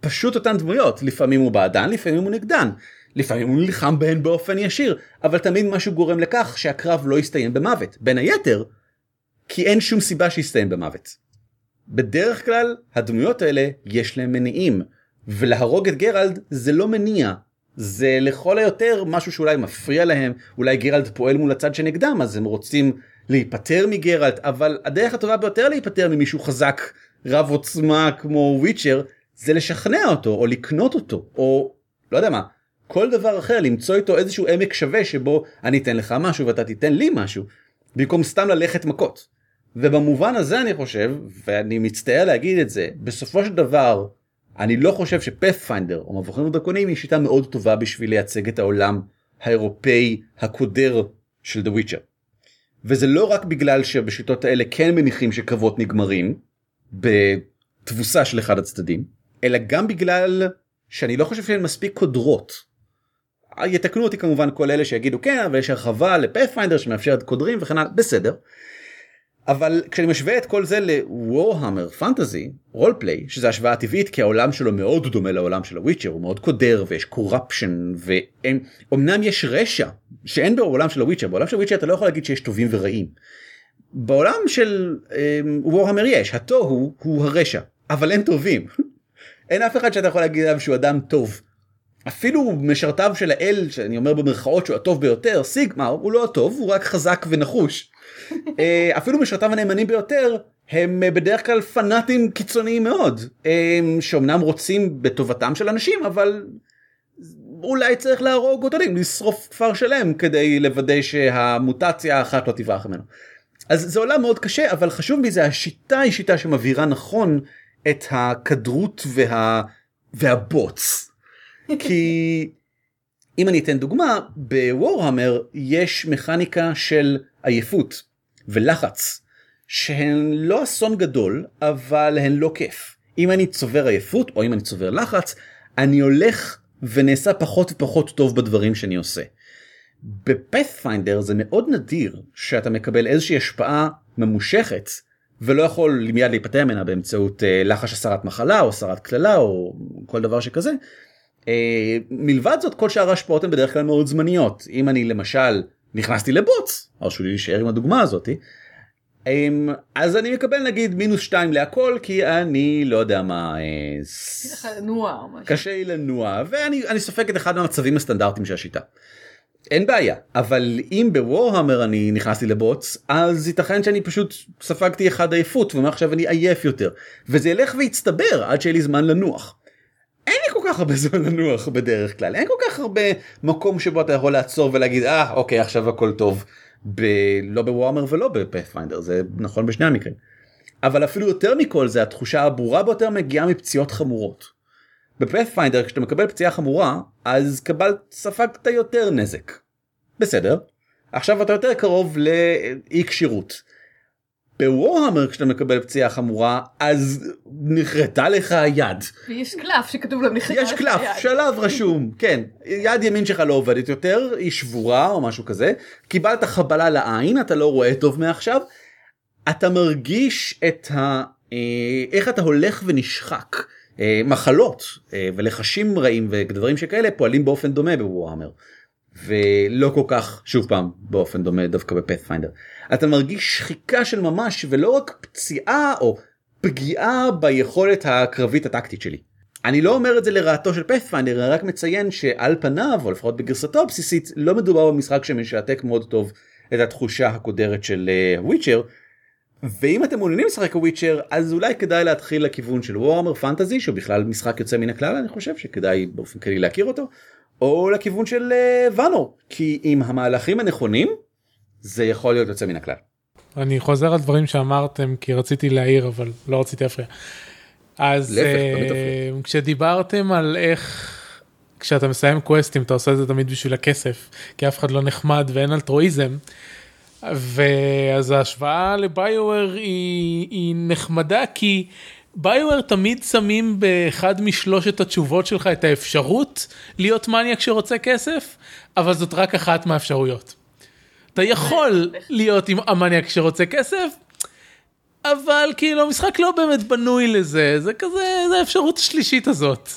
A: פשוט אותן דמויות לפעמים הוא בעדן לפעמים הוא נגדן לפעמים הוא נלחם בהן באופן ישיר אבל תמיד משהו גורם לכך שהקרב לא יסתיים במוות בין היתר כי אין שום סיבה שיסתיים במוות. בדרך כלל הדמויות האלה יש להם מניעים ולהרוג את גרלד זה לא מניע זה לכל היותר משהו שאולי מפריע להם אולי גרלד פועל מול הצד שנגדם אז הם רוצים להיפטר מגרלד אבל הדרך הטובה ביותר להיפטר ממישהו חזק רב עוצמה כמו וויצ'ר זה לשכנע אותו או לקנות אותו או לא יודע מה כל דבר אחר למצוא איתו איזשהו עמק שווה שבו אני אתן לך משהו ואתה תיתן לי משהו במקום סתם ללכת מכות. ובמובן הזה אני חושב ואני מצטער להגיד את זה בסופו של דבר אני לא חושב שפאת'פיינדר או מבוכים ודרקונים היא שיטה מאוד טובה בשביל לייצג את העולם האירופאי הקודר של The Witcher. וזה לא רק בגלל שבשיטות האלה כן מניחים שקרבות נגמרים בתבוסה של אחד הצדדים אלא גם בגלל שאני לא חושב שהן מספיק קודרות. יתקנו אותי כמובן כל אלה שיגידו כן אבל יש הרחבה לפאת'פיינדר שמאפשרת קודרים וכן הלאה בסדר. אבל כשאני משווה את כל זה לוורהמר פנטזי רולפליי שזה השוואה טבעית כי העולם שלו מאוד דומה לעולם של הוויצ'ר הוא מאוד קודר ויש קורפשן ואומנם יש רשע שאין בעולם של הוויצ'ר בעולם של הוויצ'ר אתה לא יכול להגיד שיש טובים ורעים. בעולם של וורהמר יש התוהו הוא הרשע אבל אין טובים אין אף אחד שאתה יכול להגיד עליו שהוא אדם טוב. אפילו משרתיו של האל שאני אומר במרכאות שהוא הטוב ביותר סיגמר הוא לא הטוב הוא רק חזק ונחוש. אה, אפילו משרתיו הנאמנים ביותר הם אה, בדרך כלל פנאטים קיצוניים מאוד אה, שאומנם רוצים בטובתם של אנשים אבל אולי צריך להרוג אותו לשרוף כפר שלם כדי לוודא שהמוטציה האחת לא תברח ממנו. אז זה עולם מאוד קשה אבל חשוב מזה השיטה היא שיטה שמבהירה נכון את הכדרות וה... והבוץ. כי אם אני אתן דוגמה בוורהמר יש מכניקה של עייפות ולחץ שהן לא אסון גדול אבל הן לא כיף. אם אני צובר עייפות או אם אני צובר לחץ אני הולך ונעשה פחות ופחות טוב בדברים שאני עושה. בפאת'פיינדר זה מאוד נדיר שאתה מקבל איזושהי השפעה ממושכת ולא יכול מיד להיפטר ממנה באמצעות uh, לחש הסרת מחלה או הסרת קללה או כל דבר שכזה. Uh, מלבד זאת כל שאר ההשפעות הן בדרך כלל מאוד זמניות אם אני למשל נכנסתי לבוץ הרשו לי להישאר עם הדוגמה הזאתי. Um, אז אני מקבל נגיד מינוס 2 להכל כי אני לא יודע מה uh, קשה לי לנוע ואני אני סופג את אחד מהמצבים הסטנדרטיים של השיטה. אין בעיה אבל אם בוורהמר אני נכנסתי לבוץ אז ייתכן שאני פשוט ספגתי אחד עייפות ומעכשיו אני עייף יותר וזה ילך ויצטבר עד שיהיה לי זמן לנוח. אין לי כל כך הרבה זמן לנוח בדרך כלל אין כל כך הרבה מקום שבו אתה יכול לעצור ולהגיד אה אוקיי עכשיו הכל טוב ב... לא בוורהמר ולא בפאת'פיינדר זה נכון בשני המקרים. אבל אפילו יותר מכל זה התחושה הברורה ביותר מגיעה מפציעות חמורות. בפאת'פיינדר כשאתה מקבל פציעה חמורה אז קבלת ספגת יותר נזק. בסדר. עכשיו אתה יותר קרוב לאי כשירות. בוורהמר כשאתה מקבל פציעה חמורה אז נחרטה לך היד.
D: יש קלף שכתוב להם נחרטה לך
A: יש קלף שלב רשום כן יד ימין שלך לא עובדת יותר היא שבורה או משהו כזה קיבלת חבלה לעין אתה לא רואה טוב מעכשיו. אתה מרגיש את ה... אה, איך אתה הולך ונשחק. אה, מחלות אה, ולחשים רעים ודברים שכאלה פועלים באופן דומה בוואמר. ולא כל כך שוב פעם באופן דומה דווקא בפאת'פיינדר. אתה מרגיש שחיקה של ממש ולא רק פציעה או פגיעה ביכולת הקרבית הטקטית שלי. אני לא אומר את זה לרעתו של פאת'פיינדר אלא רק מציין שעל פניו או לפחות בגרסתו הבסיסית לא מדובר במשחק שמשעתק מאוד טוב את התחושה הקודרת של וויצ'ר. Uh, ואם אתם מעוניינים לשחק וויצ'ר אז אולי כדאי להתחיל לכיוון של וורמר פנטזי שהוא בכלל משחק יוצא מן הכלל אני חושב שכדאי באופן כללי להכיר אותו או לכיוון של ואנור כי עם המהלכים הנכונים זה יכול להיות יוצא מן הכלל.
C: אני חוזר על דברים שאמרתם כי רציתי להעיר אבל לא רציתי להפריע. אז
A: להפך,
C: uh, כשדיברתם על איך כשאתה מסיים קווסטים אתה עושה את זה תמיד בשביל הכסף כי אף אחד לא נחמד ואין אלטרואיזם. ואז ההשוואה לביואר היא, היא נחמדה כי ביואר תמיד שמים באחד משלושת התשובות שלך את האפשרות להיות מניאק שרוצה כסף, אבל זאת רק אחת מהאפשרויות. אתה יכול להיות עם המניאק שרוצה כסף, אבל כאילו המשחק לא באמת בנוי לזה, זה כזה, זה האפשרות השלישית הזאת.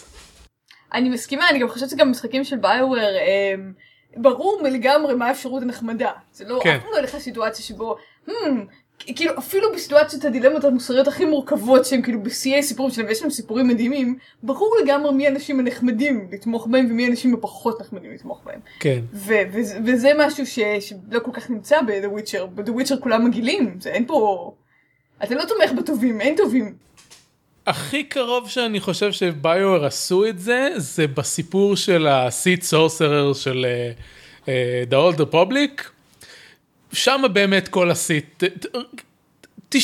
D: אני מסכימה, אני גם חושבת שגם משחקים של ביואר, הם... ברור לגמרי מה האפשרות הנחמדה. זה לא,
C: כן.
D: אף פעם לא הולך לסיטואציה שבו, hmm, כאילו אפילו בסיטואציות הדילמות המוסריות הכי מורכבות שהם כאילו בשיאי סיפורים שלהם ויש להם סיפורים מדהימים ברור לגמרי מי האנשים הנחמדים לתמוך בהם ומי האנשים הפחות נחמדים לתמוך בהם.
C: כן.
D: ו- וזה- וזה משהו ש- שלא כל כך נמצא ב-The Witcher, ב-The Witcher כולם מגעילים, זה אין פה... אתה לא תומך בטובים, אין טובים.
C: הכי קרוב שאני חושב שביואר עשו את זה, זה בסיפור של ה-Seed Sorcerer של uh, uh, The Old Republic. שם באמת כל הסיט, 99%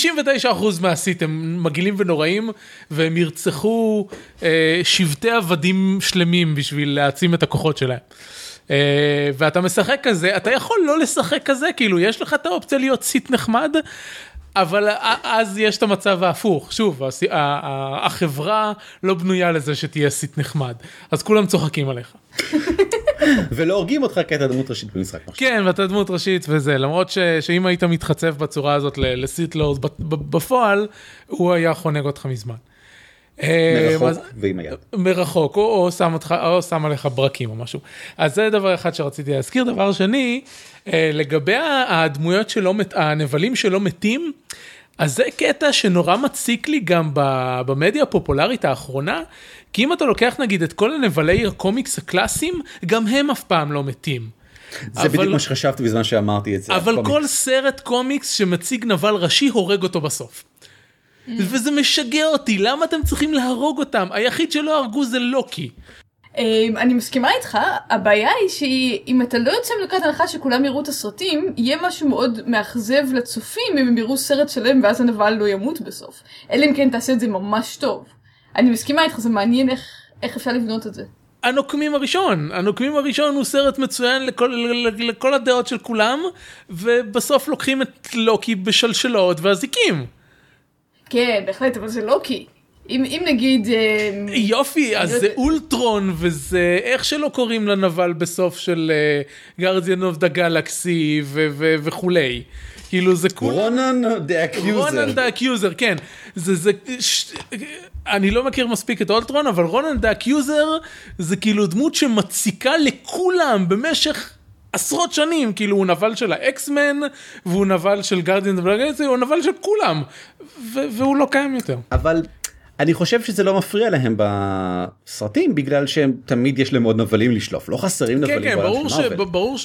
C: מהסיט הם מגעילים ונוראים, והם ירצחו uh, שבטי עבדים שלמים בשביל להעצים את הכוחות שלהם. Uh, ואתה משחק כזה, אתה יכול לא לשחק כזה, כאילו יש לך את האופציה להיות סיט נחמד, אבל אז יש את המצב ההפוך, שוב, הס- החברה לא בנויה לזה שתהיה סיט נחמד, אז כולם צוחקים עליך.
A: ולא הורגים אותך כי אתה דמות ראשית במשחק מחשב.
C: כן, ואתה דמות ראשית וזה, למרות ש, שאם היית מתחצף בצורה הזאת ל- לסיט לורד ב- ב- בפועל, הוא היה חונק אותך מזמן. אה,
A: מרחוק
C: אז-
A: ועם היד.
C: מרחוק, או, או, שם אותך, או שם עליך ברקים או משהו. אז זה דבר אחד שרציתי להזכיר. דבר שני, אה, לגבי הדמויות שלא, מת- הנבלים שלא מתים, אז זה קטע שנורא מציק לי גם במדיה הפופולרית האחרונה, כי אם אתה לוקח נגיד את כל הנבלי הקומיקס הקלאסיים, גם הם אף פעם לא מתים.
A: זה בדיוק מה שחשבתי בזמן שאמרתי את זה.
C: אבל
A: הקומיקס.
C: כל סרט קומיקס שמציג נבל ראשי הורג אותו בסוף. וזה משגע אותי, למה אתם צריכים להרוג אותם? היחיד שלא הרגו זה לוקי.
D: אמ, אני מסכימה איתך, הבעיה היא שאם אתה לא יוצא מנקודת הנחה שכולם יראו את הסרטים, יהיה משהו מאוד מאכזב לצופים אם הם יראו סרט שלם ואז הנבל לא ימות בסוף. אלא אם כן תעשה את זה ממש טוב. אני מסכימה איתך, זה מעניין איך, איך אפשר לבנות את זה.
C: הנוקמים הראשון, הנוקמים הראשון הוא סרט מצוין לכל, ל- לכל הדעות של כולם, ובסוף לוקחים את לוקי בשלשלות ואזיקים.
D: כן, בהחלט, אבל זה לוקי. אם, אם נגיד... אמ,
C: יופי, אז
D: לא
C: זה
D: יודע-
C: אולטרון וזה איך שלא קוראים לנבל בסוף של אה, Guardian of the Galaxy וכולי. כאילו זה כולם...
A: Ronan the Accuser.
C: Ronan the Accuser, כן. זה, זה, ש... אני לא מכיר מספיק את אולטרון, אבל Ronan the Accuser זה כאילו דמות שמציקה לכולם במשך עשרות שנים. כאילו הוא נבל של ה X-Men, והוא נבל של ובלגנצי, הוא נבל של כולם. והוא לא קיים יותר.
A: אבל אני חושב שזה לא מפריע להם בסרטים בגלל שהם תמיד יש להם עוד נבלים לשלוף לא חסרים
C: כן,
A: נבלים.
C: כן,
A: בעולם
C: ברור, ש... ברור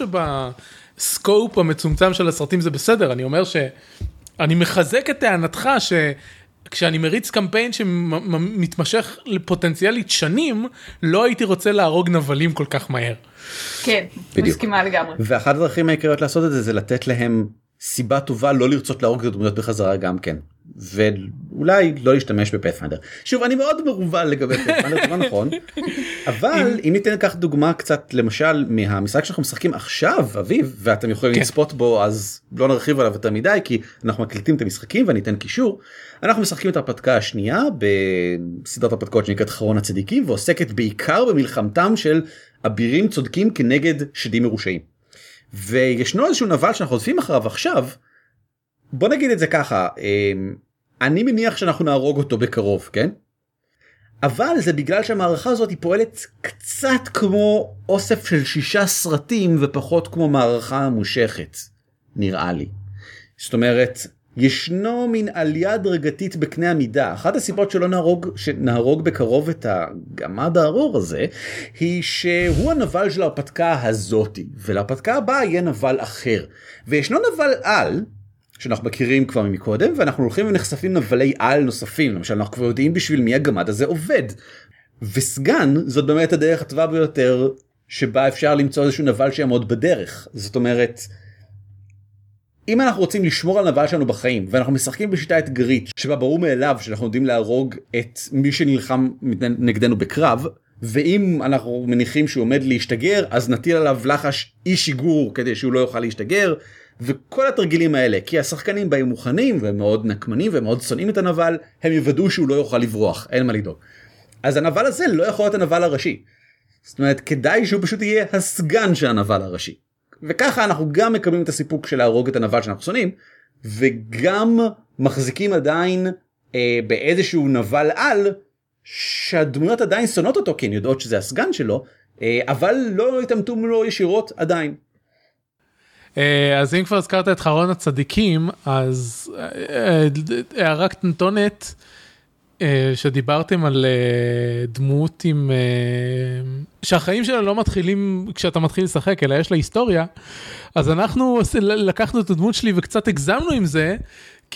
C: שבסקופ המצומצם של הסרטים זה בסדר, אני אומר שאני מחזק את טענתך שכשאני מריץ קמפיין שמתמשך לפוטנציאלית שנים, לא הייתי רוצה להרוג נבלים כל כך מהר.
D: כן,
A: בדיוק.
D: מסכימה לגמרי.
A: ואחת הדרכים העיקריות לעשות את זה זה לתת להם סיבה טובה לא לרצות להרוג את הדמויות בחזרה גם כן. ואולי לא להשתמש בפאת'פיינדר. שוב אני מאוד מרובל לגבי פאת'פיינדר זה לא נכון. אבל אם ניתן לקחת דוגמה קצת למשל מהמשחק שאנחנו משחקים עכשיו אביב ואתם יכולים
C: כן.
A: לצפות בו אז לא נרחיב עליו יותר מדי כי אנחנו מקליטים את המשחקים ואני אתן קישור. אנחנו משחקים את ההרפתקה השנייה בסדרת הרפתקאות שנקראת חרון הצדיקים ועוסקת בעיקר במלחמתם של אבירים צודקים כנגד שדים מרושעים. וישנו איזשהו נבל שאנחנו עוזבים אחריו עכשיו. בוא נגיד את זה ככה אמ, אני מניח שאנחנו נהרוג אותו בקרוב כן. אבל זה בגלל שהמערכה הזאת היא פועלת קצת כמו אוסף של שישה סרטים ופחות כמו מערכה ממושכת נראה לי. זאת אומרת ישנו מין עלייה הדרגתית בקנה המידה אחת הסיבות שלא נהרוג שנהרוג בקרוב את הגמד הארור הזה היא שהוא הנבל של ההרפתקה הזאתי ולהרפתקה הבאה יהיה נבל אחר וישנו נבל על שאנחנו מכירים כבר מקודם ואנחנו הולכים ונחשפים נבלי על נוספים למשל אנחנו כבר יודעים בשביל מי הגמד הזה עובד. וסגן זאת באמת הדרך הטובה ביותר שבה אפשר למצוא איזשהו נבל שיעמוד בדרך זאת אומרת. אם אנחנו רוצים לשמור על נבל שלנו בחיים ואנחנו משחקים בשיטה אתגרית שבה ברור מאליו שאנחנו יודעים להרוג את מי שנלחם נגדנו בקרב ואם אנחנו מניחים שהוא עומד להשתגר אז נטיל עליו לחש אי שיגור כדי שהוא לא יוכל להשתגר וכל התרגילים האלה כי השחקנים באים מוכנים והם מאוד נקמנים והם מאוד שונאים את הנבל הם יוודאו שהוא לא יוכל לברוח אין מה לדאוג. אז הנבל הזה לא יכול להיות הנבל הראשי. זאת אומרת כדאי שהוא פשוט יהיה הסגן של הנבל הראשי. וככה אנחנו גם מקבלים את הסיפוק של להרוג את הנבל שאנחנו שונאים וגם מחזיקים עדיין אה, באיזשהו נבל על שהדמויות עדיין שונאות אותו כי הן יודעות שזה הסגן שלו אה, אבל לא התעמתו מולו ישירות עדיין.
C: אה, אז אם כבר הזכרת את חרון הצדיקים, אז אה, אה, הערה קטנטונת, שדיברתם על דמות עם... שהחיים שלה לא מתחילים כשאתה מתחיל לשחק, אלא יש לה היסטוריה, אז אנחנו לקחנו את הדמות שלי וקצת הגזמנו עם זה.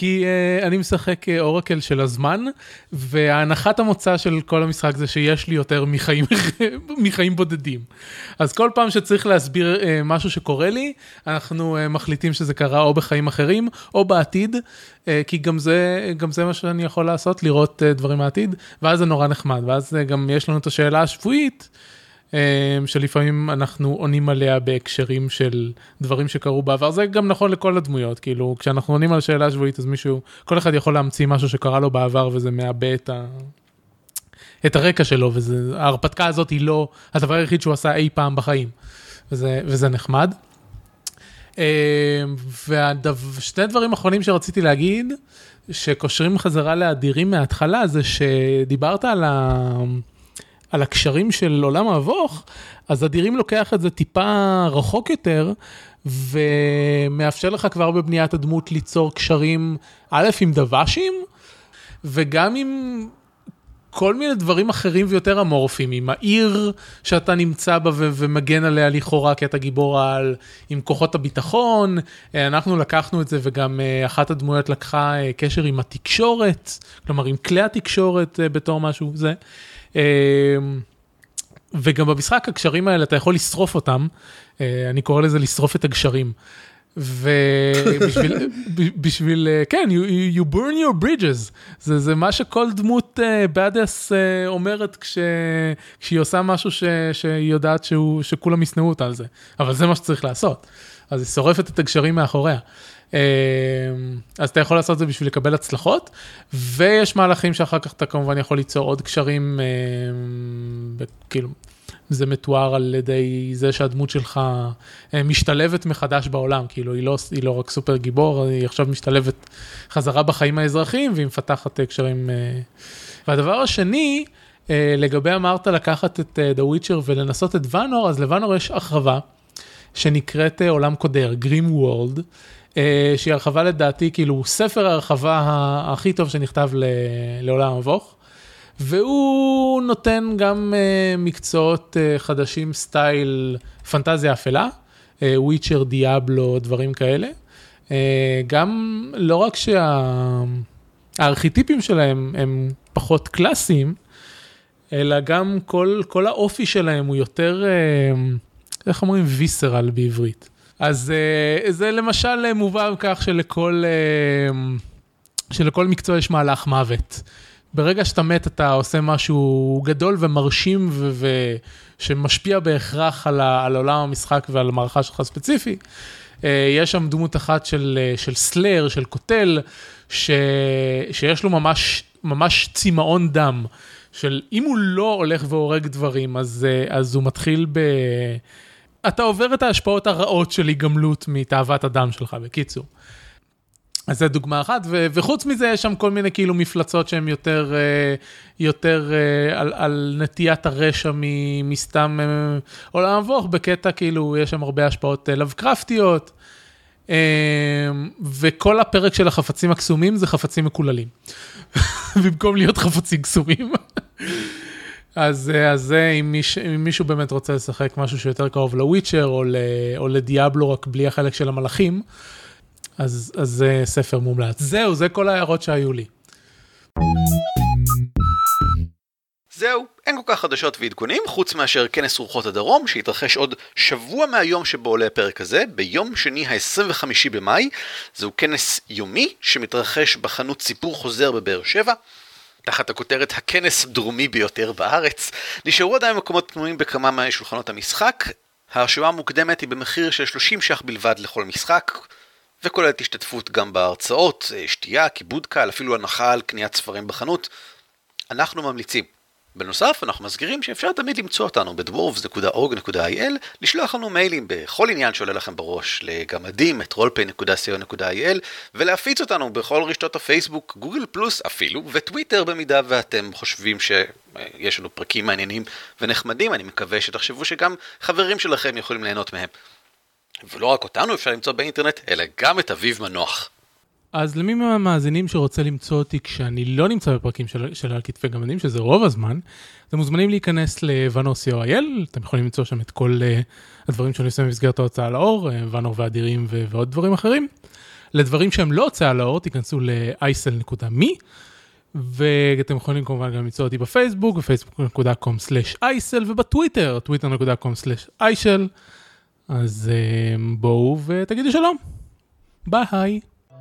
C: כי uh, אני משחק uh, אורקל של הזמן, והנחת המוצא של כל המשחק זה שיש לי יותר מחיים, מחיים בודדים. אז כל פעם שצריך להסביר uh, משהו שקורה לי, אנחנו uh, מחליטים שזה קרה או בחיים אחרים או בעתיד, uh, כי גם זה, גם זה מה שאני יכול לעשות, לראות uh, דברים מהעתיד, ואז זה נורא נחמד, ואז uh, גם יש לנו את השאלה השבועית. Um, שלפעמים אנחנו עונים עליה בהקשרים של דברים שקרו בעבר, זה גם נכון לכל הדמויות, כאילו כשאנחנו עונים על שאלה שבועית אז מישהו, כל אחד יכול להמציא משהו שקרה לו בעבר וזה מעבה את, ה... את הרקע שלו, וההרפתקה הזאת היא לא הדבר היחיד שהוא עשה אי פעם בחיים, וזה, וזה נחמד. Um, ושני דברים אחרונים שרציתי להגיד, שקושרים חזרה לאדירים מההתחלה, זה שדיברת על ה... על הקשרים של עולם המבוך, אז אדירים לוקח את זה טיפה רחוק יותר, ומאפשר לך כבר בבניית הדמות ליצור קשרים, א', עם דוושים, וגם עם כל מיני דברים אחרים ויותר אמורפיים, עם העיר שאתה נמצא בה ומגן עליה לכאורה כי אתה גיבור על, עם כוחות הביטחון, אה, אנחנו לקחנו את זה וגם אה, אחת הדמויות לקחה אה, קשר עם התקשורת, כלומר עם כלי התקשורת בתור משהו זה. וגם במשחק הקשרים האלה אתה יכול לשרוף אותם, אני קורא לזה לשרוף את הגשרים. ובשביל, בשביל, כן, you, you burn your bridges, זה, זה מה שכל דמות uh, בדס uh, אומרת כש, כשהיא עושה משהו ש, שהיא יודעת שהוא, שכולם ישנאו אותה על זה, אבל זה מה שצריך לעשות, אז היא שורפת את הגשרים מאחוריה. Uh, אז אתה יכול לעשות את זה בשביל לקבל הצלחות, ויש מהלכים שאחר כך אתה כמובן יכול ליצור עוד קשרים, uh, כאילו, זה מתואר על ידי זה שהדמות שלך משתלבת מחדש בעולם, כאילו היא לא, היא לא רק סופר גיבור, היא עכשיו משתלבת חזרה בחיים האזרחיים והיא מפתחת קשרים. והדבר השני, לגבי אמרת לקחת את The Witcher ולנסות את ואנור, אז לוואנור יש הרחבה שנקראת עולם קודר, Grim World. שהיא הרחבה לדעתי, כאילו ספר ההרחבה הכי טוב שנכתב לעולם המבוך. והוא נותן גם uh, מקצועות uh, חדשים סטייל פנטזיה אפלה, וויצ'ר, דיאבלו, דברים כאלה. גם לא רק שהארכיטיפים שלהם הם פחות קלאסיים, אלא גם כל, כל האופי שלהם הוא יותר, איך אומרים, ויסרל בעברית. אז uh, זה למשל מובא כך שלכל, uh, שלכל מקצוע יש מהלך מוות. ברגע שאתה מת אתה עושה משהו גדול ומרשים ושמשפיע בהכרח על, ה, על עולם המשחק ועל המערכה שלך ספציפי. יש שם דמות אחת של, של סלאר, של קוטל, ש, שיש לו ממש, ממש צמאון דם, של אם הוא לא הולך והורג דברים, אז, אז הוא מתחיל ב... אתה עובר את ההשפעות הרעות של היגמלות מתאוות הדם שלך, בקיצור. אז זה דוגמה אחת, ו- וחוץ מזה יש שם כל מיני כאילו מפלצות שהן יותר, יותר על, על נטיית הרשע מסתם עולם מבוך, בקטע כאילו יש שם הרבה השפעות לבקרפטיות, וכל הפרק של החפצים הקסומים זה חפצים מקוללים, במקום להיות חפצים קסומים. אז, אז אם, מיש, אם מישהו באמת רוצה לשחק משהו שיותר קרוב לוויצ'ר או, או לדיאבלו רק בלי החלק של המלאכים, אז, זה ספר מומלץ. זהו, זה כל ההערות שהיו לי.
A: זהו, אין כל כך חדשות ועדכונים, חוץ מאשר כנס רוחות הדרום, שיתרחש עוד שבוע מהיום שבו עולה הפרק הזה, ביום שני ה-25 במאי. זהו כנס יומי שמתרחש בחנות סיפור חוזר בבאר שבע. תחת הכותרת הכנס הדרומי ביותר בארץ. נשארו עדיין מקומות פנויים בכמה משולחנות המשחק. ההרשמה המוקדמת היא במחיר של 30 ש"ח בלבד לכל משחק. וכוללת השתתפות גם בהרצאות, שתייה, כיבוד קל, אפילו הנחה על קניית ספרים בחנות. אנחנו ממליצים. בנוסף, אנחנו מזכירים שאפשר תמיד למצוא אותנו ב-dwarves.org.il, לשלוח לנו מיילים בכל עניין שעולה לכם בראש לגמדים, את rollpay.co.il, ולהפיץ אותנו בכל רשתות הפייסבוק, גוגל פלוס אפילו, וטוויטר במידה ואתם חושבים שיש לנו פרקים מעניינים ונחמדים, אני מקווה שתחשבו שגם חברים שלכם יכולים ליהנות מהם. ולא רק אותנו אפשר למצוא באינטרנט, אלא גם את אביב מנוח.
C: אז למי מהמאזינים שרוצה למצוא אותי כשאני לא נמצא בפרקים של, של על כתפי גמדים, שזה רוב הזמן, אתם מוזמנים להיכנס לוונור co.il, אתם יכולים למצוא שם את כל uh, הדברים שאני עושה במסגרת ההוצאה לאור, uh, ונור ואדירים ו- ועוד דברים אחרים. לדברים שהם לא הוצאה לאור, תיכנסו ל-isl.me, ואתם יכולים כמובן גם למצוא אותי בפייסבוק, בפייסבוק.com/isl, ובטוויטר, טוויטר.com/isl. אז uh, בואו ותגידו שלום. ביי.